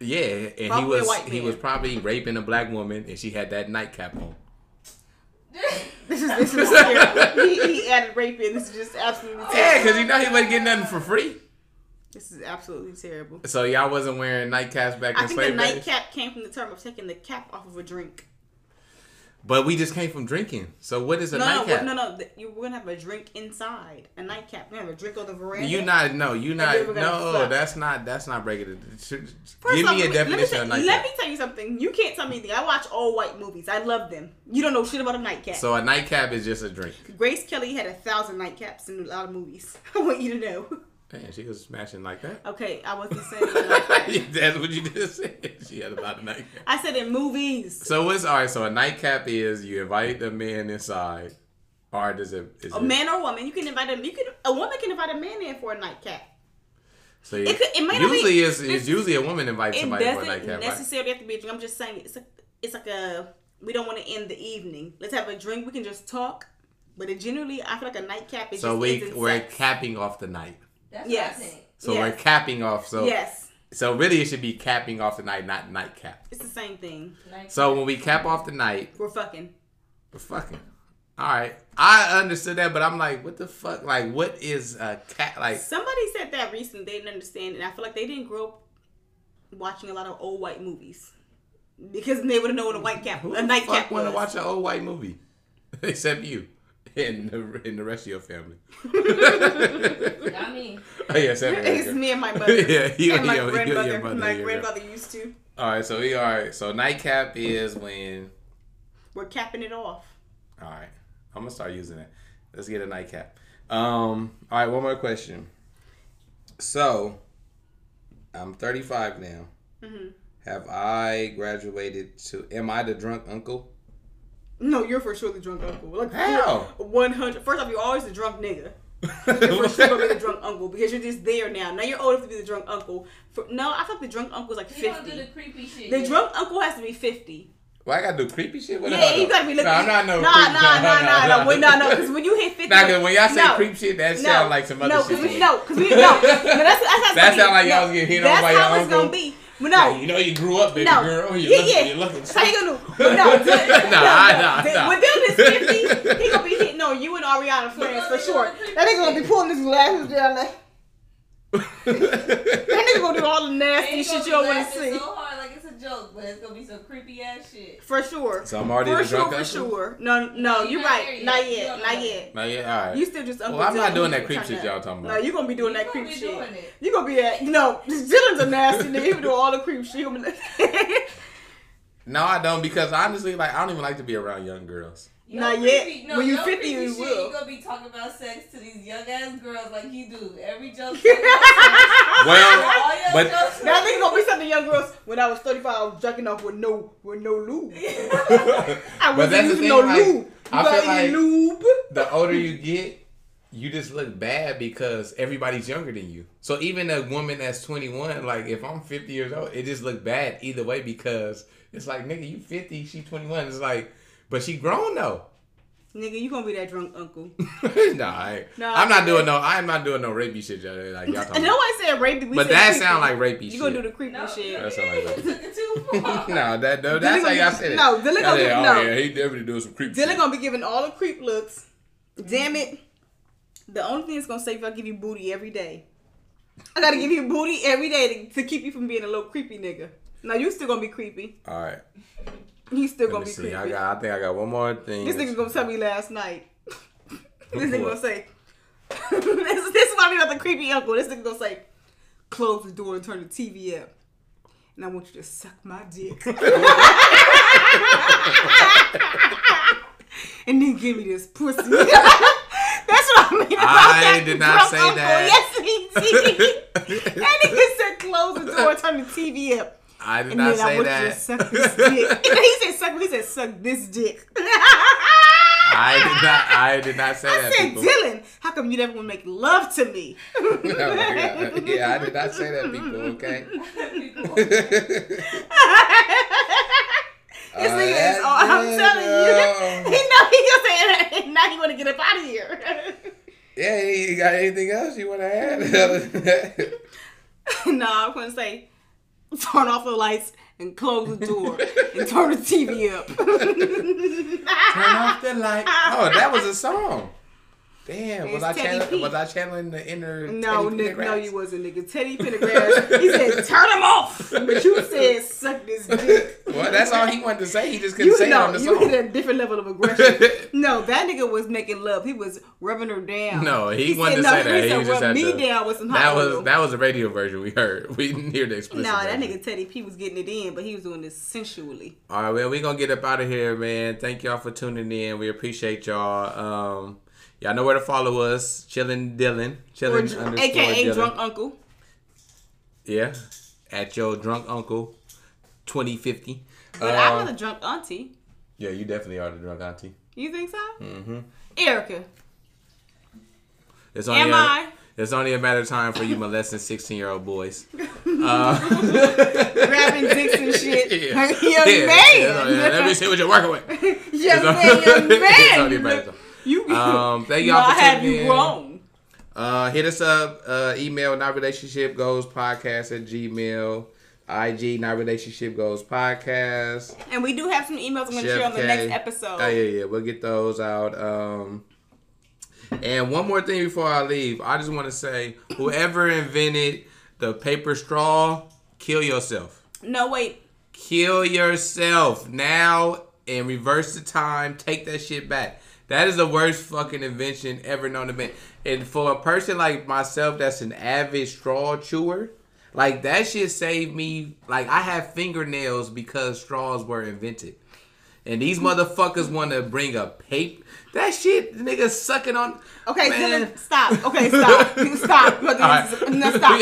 Yeah, and he Probably was he was probably raping a black woman, and she had that nightcap on. This is this is terrible. he, he added rape in. This is just absolutely terrible. Yeah, because you know he wasn't getting nothing for free. This is absolutely terrible. So y'all wasn't wearing nightcaps back I in think the nightcap came from the term of taking the cap off of a drink. But we just came from drinking. So what is a No, no, nightcap? no, no. th- You're gonna have a drink inside a nightcap. Gonna have a drink on the veranda. You not no, you not no. fuck. That's not that's not breaking it. First Give off, me a definition tell- of nightcap. Let me tell you something. You can't tell me anything. I watch all white movies. I love them. You don't know shit about a nightcap. So a nightcap is just a drink. Grace Kelly had a thousand nightcaps in a lot of movies. I want you to know. Damn, she was smashing like that. Okay, I wasn't saying like that. That's what you just said. She had about a nightcap. I said in movies. So what's all right? So a nightcap is you invite the man inside, or does it? Is A it man or woman, you can invite them. You can a woman can invite a man in for a nightcap. so it could- it be- usually is it's- it's usually a woman invites It somebody for a nightcap, right? necessarily have to be a drink. I'm just saying it's a, it's like a we don't want to end the evening. Let's have a drink. We can just talk. But it generally, I feel like a nightcap is So just we we're sex. capping off the night. That's Yes. what I think. So Yes. we're capping off. So yes, so really it should be capping off the night, not nightcap. it's the same thing. So when we cap off the night, We're fucking. we're fucking. All right, I understood that, but I'm like, what the fuck? Like, what is a cat? Like, Somebody said that recently. They didn't understand, and I feel like they didn't grow up watching a lot of old white movies because they would have known what a white cap, who a nightcap fuck want to watch an old white movie? Except you and the, and the rest of your family. Not me. Oh yeah, except It's me and my mother. Yeah, you and and my your- you and your mother, my yeah. grandmother used to. All right, so we all right. So nightcap is when. We're capping it off. All right, I'm gonna start using it. Let's get a nightcap. Um, all right, one more question. So, I'm 35 now. Mm-hmm. Have I graduated to? Am I the drunk uncle? No, you're for sure the drunk uncle. Like How? One hundred. First off, you're always the drunk nigga. You're for sure gonna be the drunk uncle because you're just there now. Now you're old enough to be the drunk uncle. For, no, I thought the drunk uncle was like You don't do fifty. the creepy shit. The yet. drunk uncle has to be fifty. Well, I gotta do creepy shit. What Yeah, you gotta be looking. No, I'm not no. Nah, creep. nah, nah, nah, nah. Wait, no, no. Because when you hit fifty, Nah, 'cause when y'all say no, creep shit, that no, sound like some other no, shit. We, no, because we no. no that's, that's how That sound like y'all was getting hit on that's by how it's uncle. gonna be. But no, Yeah, you know you grew up, baby no. girl. You yeah, look, yeah. you looking. That's how you gonna do? But no, Nah, no, no, nah, the- nah. When Dylan is fifty, he gonna be hitting on you and Ariana friends for sure. That nigga gonna be pulling his glasses down like. That nigga gonna do all the nasty shit you don't wanna see. So hard, like it's a joke, but it's gonna be some creepy ass shit. For sure. So I'm already for the sure, drunk for uncle? sure. No, no, You're you're not right. there yet. Not You yet. don't Not yet. Nah, yeah, all right. You still just Uncle Well, I'm not doing that You creep shit y'all talking about. No, about. you gonna be doing You that gonna creep be shit. doing it. You gonna be at no. Dylan's a nasty nigga. He gonna do all the creep shit. He gonna be like, No, I don't because honestly, like I don't even like to be around young girls. Your Not yet. creepy- No, When you your 50, you shit, will. You gonna be talking about sex to these young ass girls like you do. Every joke. Well, all your but- jokes. Now I think it's gonna be something young girls. When I was 35, I was jacking off with no with no lube. I wasn't using thing, no like, lube. You I got feel any like- lube? the older you get, you just look bad because everybody's younger than you. So even a woman that's 21, like if I'm 50 years old, it just look bad either way because it's like, nigga, you 50, she 21. It's like, but she grown though. Nigga, you gonna be that drunk uncle. nah, I, No, I'm not doing no. I'm not doing no rapey shit. y'all- Like y'all And talking. no one said rapey. We but said that creepy. sound like rapey shit. You shit. gonna do the creepy No, shit. That sound like you rapey. took it too far. no, that no, that's how gonna y'all said it. no, Dylan Y'all gonna be- said, oh, no. yeah, he definitely doing some creep Dylan shit. gonna be giving all the creep looks. Damn it. The only thing that's gonna save you, I give you booty every day. I gotta give you booty every day to, to keep you from being a little creepy nigga. Now you still gonna be creepy. All right, You still let gonna be see. creepy. I got. I think I got one more thing. this nigga gonna tell me last night. this nigga gonna say. this, this is why we got the creepy uncle. This nigga gonna say, close the door and turn the TV up. And I want you to suck my dick. and then give me this pussy. That's what I mean. about I did not say uncle. that. Yes, he did. that nigga said close the door and turn the TV up. I did And not then I say want you to that. suck this dick. he said suck. He said suck this dick. I did not. I did not say I that. said, people. Dylan, how come you never want to make love to me? Oh my God. yeah, I did not say that, people. Okay. This Uh, nigga is, that oh, I'm telling nigga. you. He know he gonna say it. Now he want to get up out of here. yeah, you got anything else you want to add? other than that? no, I'm gonna say, turn off the lights and close the door and turn the TV up. Turn off the light. Oh, that was a song. Damn, was I channeling? Was I channeling the inner? No, nigga, no, you wasn't, nigga. Teddy Pendergrass. He said, "Turn him off," but you said, "Suck this dick." Well, that's all he wanted to say. He just couldn't You say it on the you hit a different level of aggression. no, that nigga was making love. He was rubbing her down. No, he, said, wanted to no, say that. He He said, was just had me to, down with some hot That oil. was that was a radio version we heard. We didn't hear the explicit. Nah, that nigga Teddy P was getting it in, but he was doing this sensually. All right, well, we gonna get up out of here, man. Thank y'all for tuning in. We appreciate y'all. Um, y'all know where to follow us. Chillin' Dylan, Or, chillin' underscore AKA Dylan. drunk uncle. Yeah, at your drunk uncle, twenty fifty. But I'm the drunk auntie. yeah, you definitely are the drunk auntie. You think so? Mm-hmm. Erica, It's only am a, I? It's only a matter of time for you molesting sixteen year old boys. Grabbing dicks and shit. Yeah. Young Yeah, man. yeah, yeah, Let me see what you're working with. young man, It's young only a matter man. You, Um, thank y'all for have tuning you in. wrong. Uh, hit us up. Uh, email not relationship goals podcast at gmail. IG not relationship goals podcast. And we do have some emails I'm going to Chef share on the K. next episode. Oh yeah, yeah. We'll get those out. Um, and one more thing before I leave, I just want to say, whoever invented the paper straw, kill yourself. No, wait. Kill yourself now and reverse the time. Take that shit back. That is the worst fucking invention ever known to man. And for a person like myself that's an avid straw chewer, like that shit saved me. Like I have fingernails because straws were invented. and these motherfuckers want to bring a paper. That shit, nigga sucking on. Okay, Man. Dylan, stop. Okay, stop. stop. Right. no, stop.